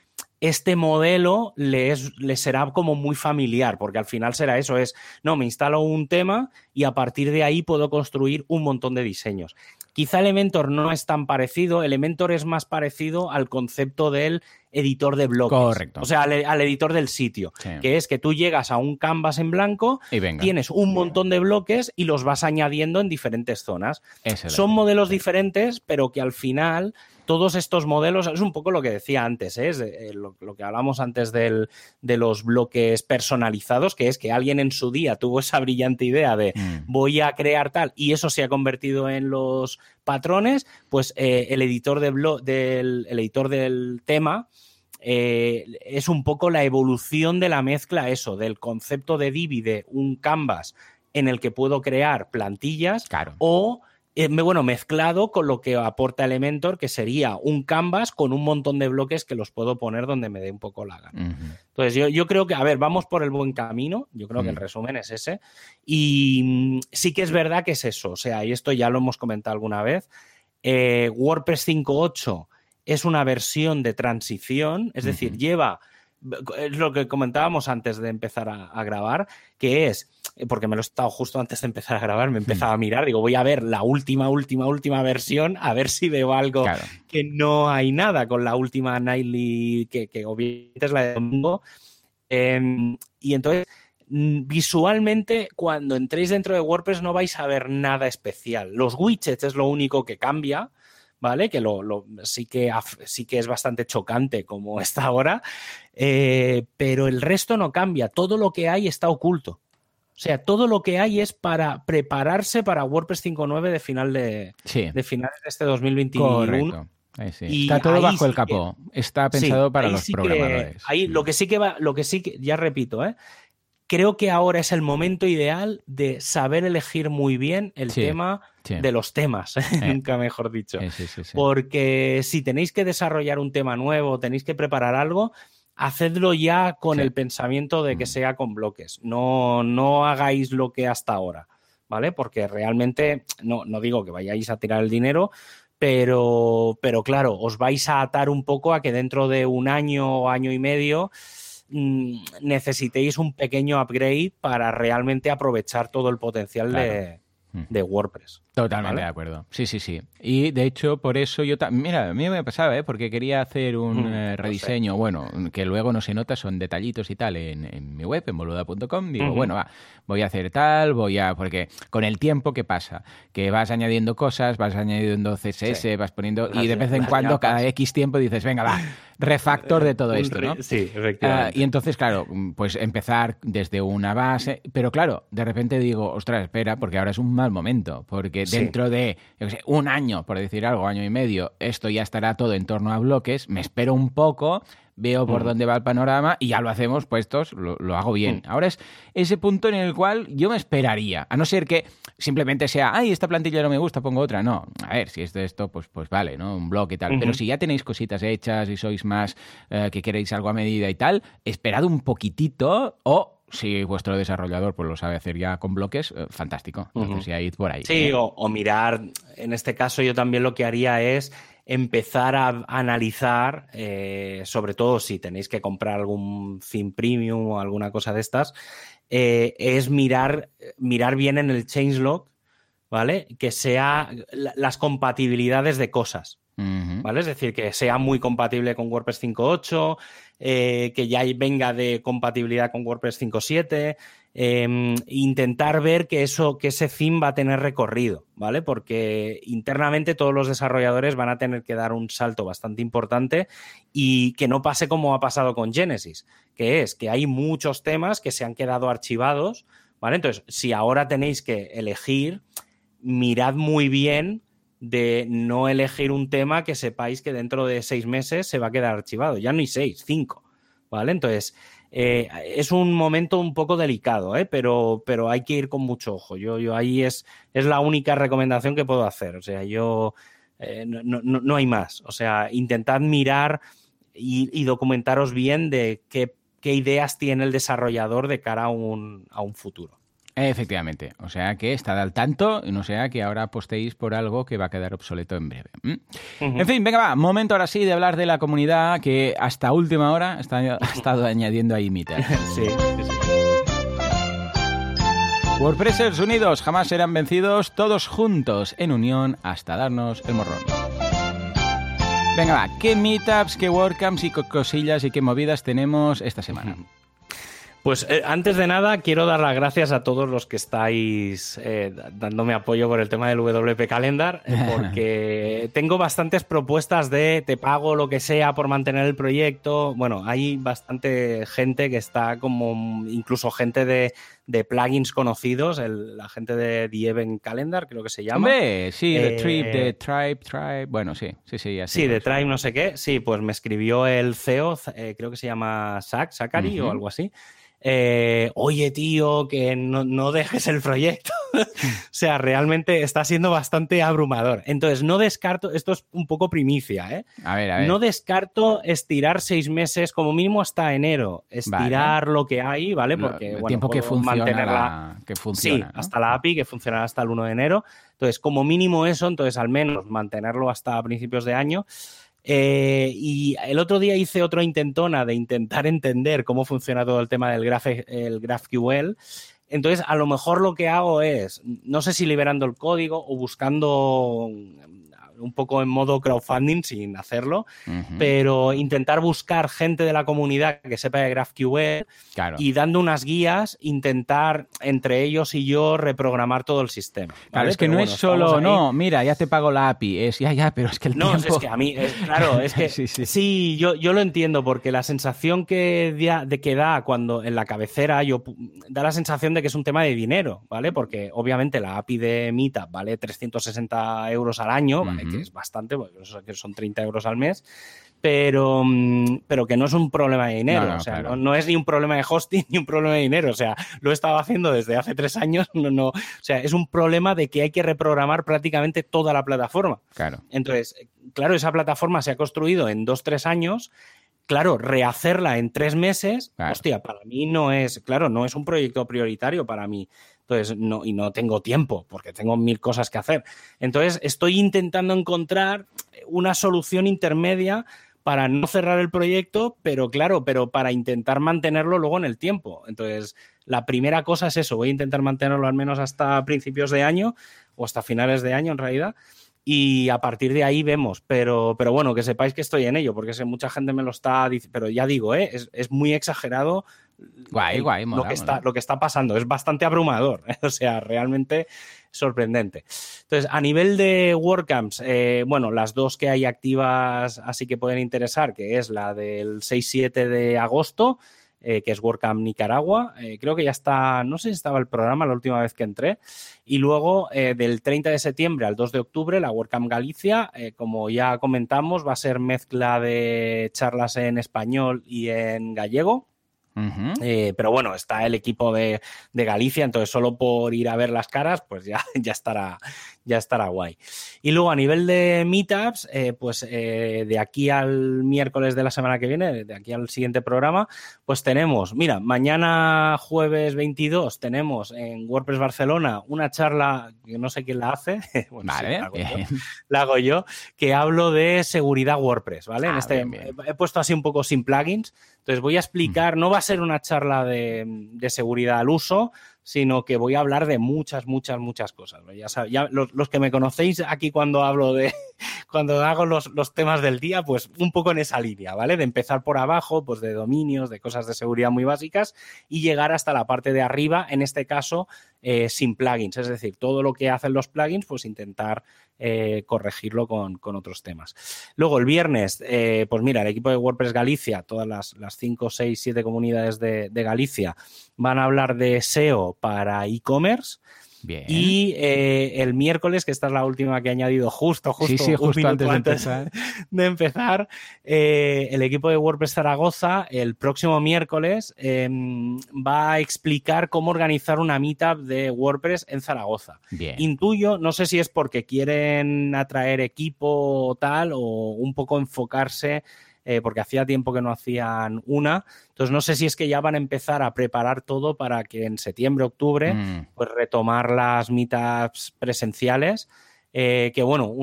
este modelo le, será como muy familiar, porque al final será eso, es, no, me instalo un tema y a partir de ahí puedo construir un montón de diseños. Quizá Elementor no es tan parecido, Elementor es más parecido al concepto del editor de bloques. Correcto. O sea, al, editor del sitio, que es que tú llegas a un canvas en blanco, y tienes un montón de bloques y los vas añadiendo en diferentes zonas. Son modelos diferentes, pero que al final todos estos modelos, es un poco lo que decía antes, ¿eh? es eh, lo, que hablamos antes de los bloques personalizados, que es que alguien en su día tuvo esa brillante idea de mm. Voy a crear tal y eso se ha convertido en los patrones, pues eh, el editor de del el editor del tema es un poco la evolución de la mezcla, eso, del concepto de Divi de un canvas en el que puedo crear plantillas o eh, bueno, mezclado con lo que aporta Elementor, que sería un canvas con un montón de bloques que los puedo poner donde me dé un poco la gana. Entonces, yo, creo que, a ver, vamos por el buen camino, yo creo que el mm. resumen es ese, y mm, sí que es verdad que es eso, o sea, y esto ya lo hemos comentado alguna vez, eh, WordPress 5.8 es una versión de transición, es decir, lleva es lo que comentábamos antes de empezar a, grabar, que es, porque me lo he estado justo antes de empezar a grabar, me hmm. empezaba a mirar, digo, voy a ver la última, última, última versión, a ver si veo algo que no hay nada con la última Nightly, que, que obviamente es la de domingo. Em, y entonces, mm, visualmente, cuando entréis dentro de WordPress no vais a ver nada especial. Los widgets es lo único que cambia, ¿vale? Que lo, sí, que, sí que es bastante chocante como [LAUGHS] está ahora, eh, pero el resto no cambia, todo lo que hay está oculto. O sea, todo lo que hay es para prepararse para WordPress 5.9 de final de, de finales de este 2021. está todo bajo el capó. está pensado para los programadores. ahí lo que sí que va, lo que sí que, ya repito, ¿eh? Creo que ahora es el momento ideal de saber elegir muy bien el tema de los temas, [LAUGHS] nunca mejor dicho. Porque si tenéis que desarrollar un tema nuevo, tenéis que preparar algo, hacedlo ya con el pensamiento de que mm. sea con bloques. No, no hagáis lo que hasta ahora, ¿vale? Porque realmente, no, no digo que vayáis a tirar el dinero, pero, pero claro, os vais a atar un poco a que dentro de un año o año y medio necesitéis un pequeño upgrade para realmente aprovechar todo el potencial de, de WordPress. Totalmente de acuerdo. Sí, sí, sí. Y de hecho, por eso yo también. Mira, a mí me pasaba, ¿eh? Porque quería hacer un mm, eh, rediseño, bueno, que luego no se nota, son detallitos y tal en, mi web, en boluda.com. Digo, bueno, va, voy a hacer tal, voy a. Porque con el tiempo, ¿qué pasa? Que vas añadiendo cosas, vas añadiendo CSS, vas poniendo. y de vez en cuando, cada X tiempo dices, venga, va, refactor de todo esto, ¿no? Sí, efectivamente. Ah, y entonces, claro, pues empezar desde una base. Pero claro, de repente digo, ostras, espera, porque ahora es un mal momento. Porque dentro de un año, por decir algo, año y medio, esto ya estará todo en torno a bloques, me espero un poco, veo por mm. dónde va el panorama y ya lo hacemos puestos, lo, hago bien. Mm. Ahora es ese punto en el cual yo me esperaría, a no ser que simplemente sea, ay, esta plantilla no me gusta, pongo otra. No, a ver, si es de esto, pues, pues vale, ¿no? Un blog y tal. Pero si ya tenéis cositas hechas y sois más eh, que queréis algo a medida y tal, esperad un poquitito o si vuestro desarrollador pues lo sabe hacer ya con bloques, eh, fantástico. Entonces ya id por ahí. Sí, ¿eh? o, mirar, en este caso yo también lo que haría es empezar a analizar, eh, sobre todo si tenéis que comprar algún theme premium o alguna cosa de estas, es mirar, mirar bien en el changelog, ¿vale? Que sea las compatibilidades de cosas. ¿Vale? Es decir, que sea muy compatible con WordPress 5.8, eh, que ya venga de compatibilidad con WordPress 5.7, em, intentar ver que, eso, que ese theme va a tener recorrido, ¿vale? Porque internamente todos los desarrolladores van a tener que dar un salto bastante importante y que no pase como ha pasado con Genesis, que es que hay muchos temas que se han quedado archivados, ¿vale? Entonces, si ahora tenéis que elegir, mirad muy bien de no elegir un tema que sepáis que dentro de seis meses se va a quedar archivado. Ya no hay seis, cinco. ¿Vale? Entonces, eh, es un momento un poco delicado, ¿eh? pero, pero hay que ir con mucho ojo. Yo, yo ahí es, es la única recomendación que puedo hacer. O sea, yo eh, no, hay más. O sea, intentad mirar y, documentaros bien de qué qué ideas tiene el desarrollador de cara a un, a un futuro. Efectivamente, o sea que estad al tanto y no sea que ahora apostéis por algo que va a quedar obsoleto en breve. En fin, venga, va, momento ahora sí de hablar de la comunidad que hasta última hora ha [LAUGHS] estado añadiendo ahí mitas. sí, sí, sí. WordPressers unidos jamás serán vencidos, todos juntos en unión hasta darnos el morrón. Venga, va, ¿qué meetups, qué WordCamps y qué cosillas y qué movidas tenemos esta semana? Pues eh, antes de nada, quiero dar las gracias a todos los que estáis eh, dándome apoyo por el tema del WP Calendar, eh, [LAUGHS] porque tengo bastantes propuestas de te pago lo que sea por mantener el proyecto. Bueno, hay bastante gente que está como, incluso gente de, plugins conocidos, la gente de The Event Calendar, creo que se llama. sí, The Trip, The Tribe, Tribe, bueno, sí, sí, sí. Así sí, The Tribe, no sé qué. Sí, pues me escribió el CEO, creo que se llama Zach, Zachary o algo así. Eh, oye tío, que no, dejes el proyecto. [LAUGHS] o sea, realmente está siendo bastante abrumador. Entonces, no descarto, esto es un poco primicia, ¿eh? A ver, a ver. No descarto estirar seis meses, como mínimo hasta enero, estirar lo que hay, ¿vale? Porque, el tiempo que funciona, que funciona. Sí, hasta la API, que funcionará hasta el 1 de enero. Entonces, como mínimo eso, entonces al menos mantenerlo hasta principios de año. Eh, y el otro día hice otro intentona de intentar entender cómo funciona todo el tema del graph, el GraphQL. Entonces, a lo mejor lo que hago es, no sé si liberando el código o buscando un poco en modo crowdfunding sin hacerlo, pero intentar buscar gente de la comunidad que sepa de GraphQL y dando unas guías, intentar entre ellos y yo reprogramar todo el sistema. Claro, es que no es solo, no, mira, ya te pago la API, es ya, ya, pero es que el no, tiempo... es que a mí, claro, [LAUGHS] es que sí, yo, yo, lo entiendo porque la sensación que, de que da cuando en la cabecera yo da la sensación de que es un tema de dinero, ¿vale? Porque obviamente la API de Meetup vale 360 euros al año, ¿vale? Que es bastante, porque son 30 euros al mes, pero, mm, pero que no es un problema de dinero. o sea, no, es ni un problema de hosting [LAUGHS] ni un problema de dinero. O sea, lo he estado haciendo desde hace tres años. [LAUGHS] No, no, o sea, es un problema de que hay que reprogramar prácticamente toda la plataforma. Claro. Entonces, claro, esa plataforma se ha construido en dos, tres años claro, rehacerla en tres meses, hostia, para mí no es, claro, no es un proyecto prioritario para mí. Entonces, no, y no tengo tiempo porque tengo mil cosas que hacer. Entonces, estoy intentando encontrar una solución intermedia para no cerrar el proyecto, pero claro, pero para intentar mantenerlo luego en el tiempo. Entonces, la primera cosa es eso, voy a intentar mantenerlo al menos hasta principios de año o hasta finales de año en realidad. Y a partir de ahí vemos, pero, pero bueno, que sepáis que estoy en ello, porque sé, mucha gente me lo está diciendo, pero ya digo, ¿eh? es, es muy exagerado Guay, guay, lo, que está, lo que está pasando. Es bastante abrumador, [LAUGHS] o sea, realmente sorprendente. Entonces, a nivel de WordCamps, eh, bueno, las dos que hay activas así que pueden interesar, que es la del 6-7 de agosto, eh, que es WordCamp Nicaragua. Eh, creo que ya está, no sé si estaba el programa la última vez que entré. Y luego del 30 de septiembre al 2 de octubre, la WordCamp Galicia, como ya comentamos, va a ser mezcla de charlas en español y en gallego. Eh, pero bueno, está el equipo de, Galicia, entonces solo por ir a ver las caras, pues ya, [LAUGHS] ya, estará, ya estará guay. Y luego a nivel de meetups, eh, pues eh, de aquí al miércoles de la semana que viene, de aquí al siguiente programa, pues tenemos, mira, mañana jueves 22 tenemos en WordPress Barcelona una charla que no sé quién la hace, [LAUGHS] vale, [LAUGHS] la, hago yo, que hablo de seguridad WordPress, ¿vale? en ah, este, He puesto así un poco sin plugins, entonces voy a explicar, no va a ser una charla de, seguridad al uso, sino que voy a hablar de muchas, muchas, muchas cosas. Ya, los, que me conocéis aquí cuando hablo de, [LAUGHS] cuando hago los, temas del día, pues un poco en esa línea, ¿vale? De empezar por abajo, pues de dominios, de cosas de seguridad muy básicas y llegar hasta la parte de arriba, en este caso, eh, sin plugins. Es decir, todo lo que hacen los plugins, pues intentar eh, corregirlo con, otros temas. Luego, el viernes, eh, pues mira, el equipo de WordPress Galicia, todas las, las 5, 6, 7 comunidades de, de Galicia, van a hablar de SEO para e-commerce. Y eh, el miércoles, que esta es la última que he añadido justo, justo, antes, [LAUGHS] de empezar, eh, el equipo de WordPress Zaragoza el próximo miércoles em, va a explicar cómo organizar una meetup de WordPress en Zaragoza. Intuyo, no sé si es porque quieren atraer equipo o tal, o un poco enfocarse eh, porque hacía tiempo que no hacían una. Entonces no sé si es que ya van a empezar a preparar todo para que en septiembre, octubre, mm. pues retomar las meetups presenciales. Eh, que bueno,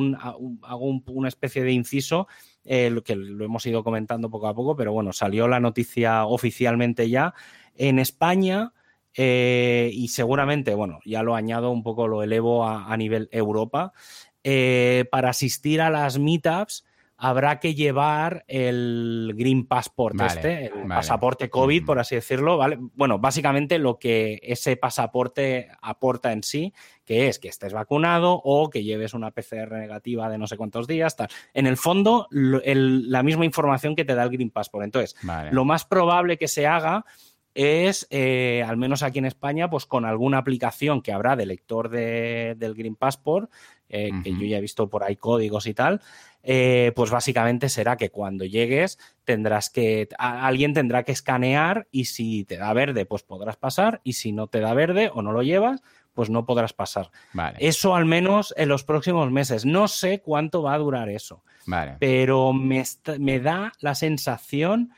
hago una especie de inciso, eh, que lo hemos ido comentando poco a poco, pero bueno, salió la noticia oficialmente ya. En España, eh, y seguramente, bueno, ya lo añado un poco, lo elevo a, nivel Europa, para asistir a las meetups habrá que llevar el Green Passport este, el pasaporte COVID, por así decirlo, ¿vale? Bueno, básicamente lo que ese pasaporte aporta en sí, que es que estés vacunado o que lleves una PCR negativa de no sé cuántos días, tal. En el fondo, la misma información que te da el Green Passport. Entonces, lo más probable que se haga es, eh, al menos aquí en España, pues con alguna aplicación que habrá de lector del Green Passport, eh, que yo ya he visto por ahí códigos y tal, eh, pues básicamente será que cuando llegues tendrás que, alguien tendrá que escanear y si te da verde, pues podrás pasar y si no te da verde o no lo llevas, pues no podrás pasar. Eso al menos en los próximos meses. No sé cuánto va a durar eso, pero me, me da la sensación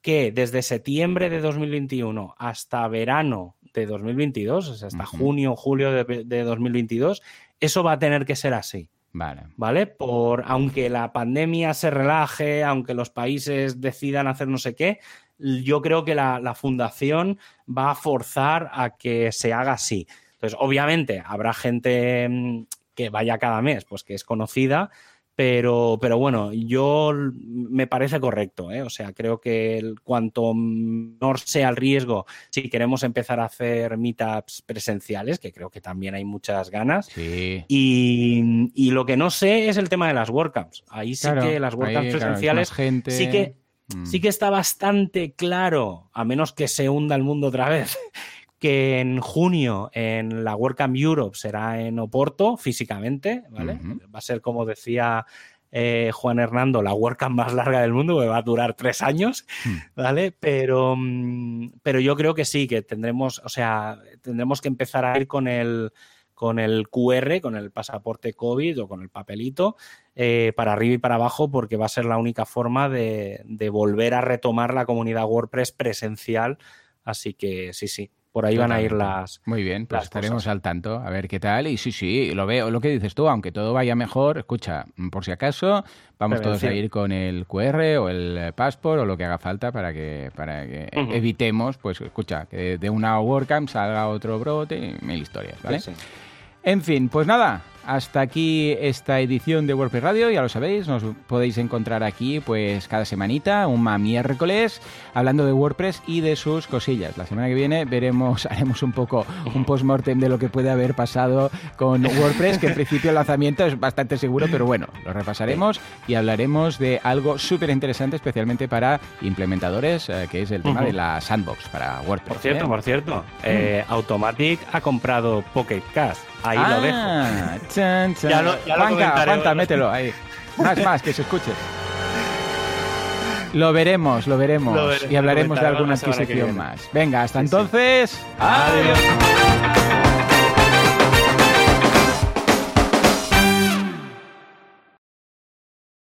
que desde septiembre de 2021 hasta verano de 2022, o sea, hasta junio, julio de, de 2022, eso va a tener que ser así. Vale. ¿Vale? Por, aunque la pandemia se relaje, aunque los países decidan hacer no sé qué, yo creo que la, la fundación va a forzar a que se haga así. Entonces, obviamente, habrá gente mm, que vaya cada mes, pues que es conocida, pero, pero bueno, yo me parece correcto, ¿eh? o sea, creo que el, cuanto menor sea el riesgo, si queremos empezar a hacer meetups presenciales, que creo que también hay muchas ganas. Sí. Y, y, lo que no sé es el tema de las WordCamps. Ahí sí que las WordCamps presenciales gente... sí que mm. sí que está bastante claro, a menos que se hunda el mundo otra vez, que en junio en la WordCamp Europe será en Oporto físicamente, ¿vale? Va a ser como decía eh, Juan Hernando, la WordCamp más larga del mundo, que va a durar tres años, hmm. ¿vale? Pero, mm, pero yo creo que sí, que tendremos, o sea, tendremos que empezar a ir con el con el QR, con el pasaporte COVID o con el papelito, eh, para arriba y para abajo, porque va a ser la única forma de, de volver a retomar la comunidad WordPress presencial. Así que sí, sí, por ahí van a ir las. Muy bien, pues estaremos al tanto, a ver qué tal. Y sí, sí, lo veo, lo que dices tú, aunque todo vaya mejor, escucha, por si acaso, vamos todos a ir con el QR o el Passport o lo que haga falta para que, para que evitemos, pues escucha, que de una WordCamp salga otro brote y mil historias, ¿vale? En fin, pues nada, hasta aquí esta edición de WordPress Radio, ya lo sabéis, nos podéis encontrar aquí pues cada semanita, un miércoles, hablando de WordPress y de sus cosillas. La semana que viene veremos, [LAUGHS] haremos un poco un post-mortem de lo que puede haber pasado con WordPress, que en principio el lanzamiento es bastante seguro, pero bueno, lo repasaremos y hablaremos de algo súper interesante, especialmente para implementadores, eh, que es el tema de la sandbox para WordPress. Por cierto, ¿eh? por cierto, eh, Automatic ha comprado Pocket Cast. Ahí lo dejo. [LAUGHS] Chan, chan. Ya lo, ya mételo ahí. Más, más, que se escuche. Lo veremos, lo veremos. y hablaremos de alguna adquisición más. Venga, hasta entonces. adiós.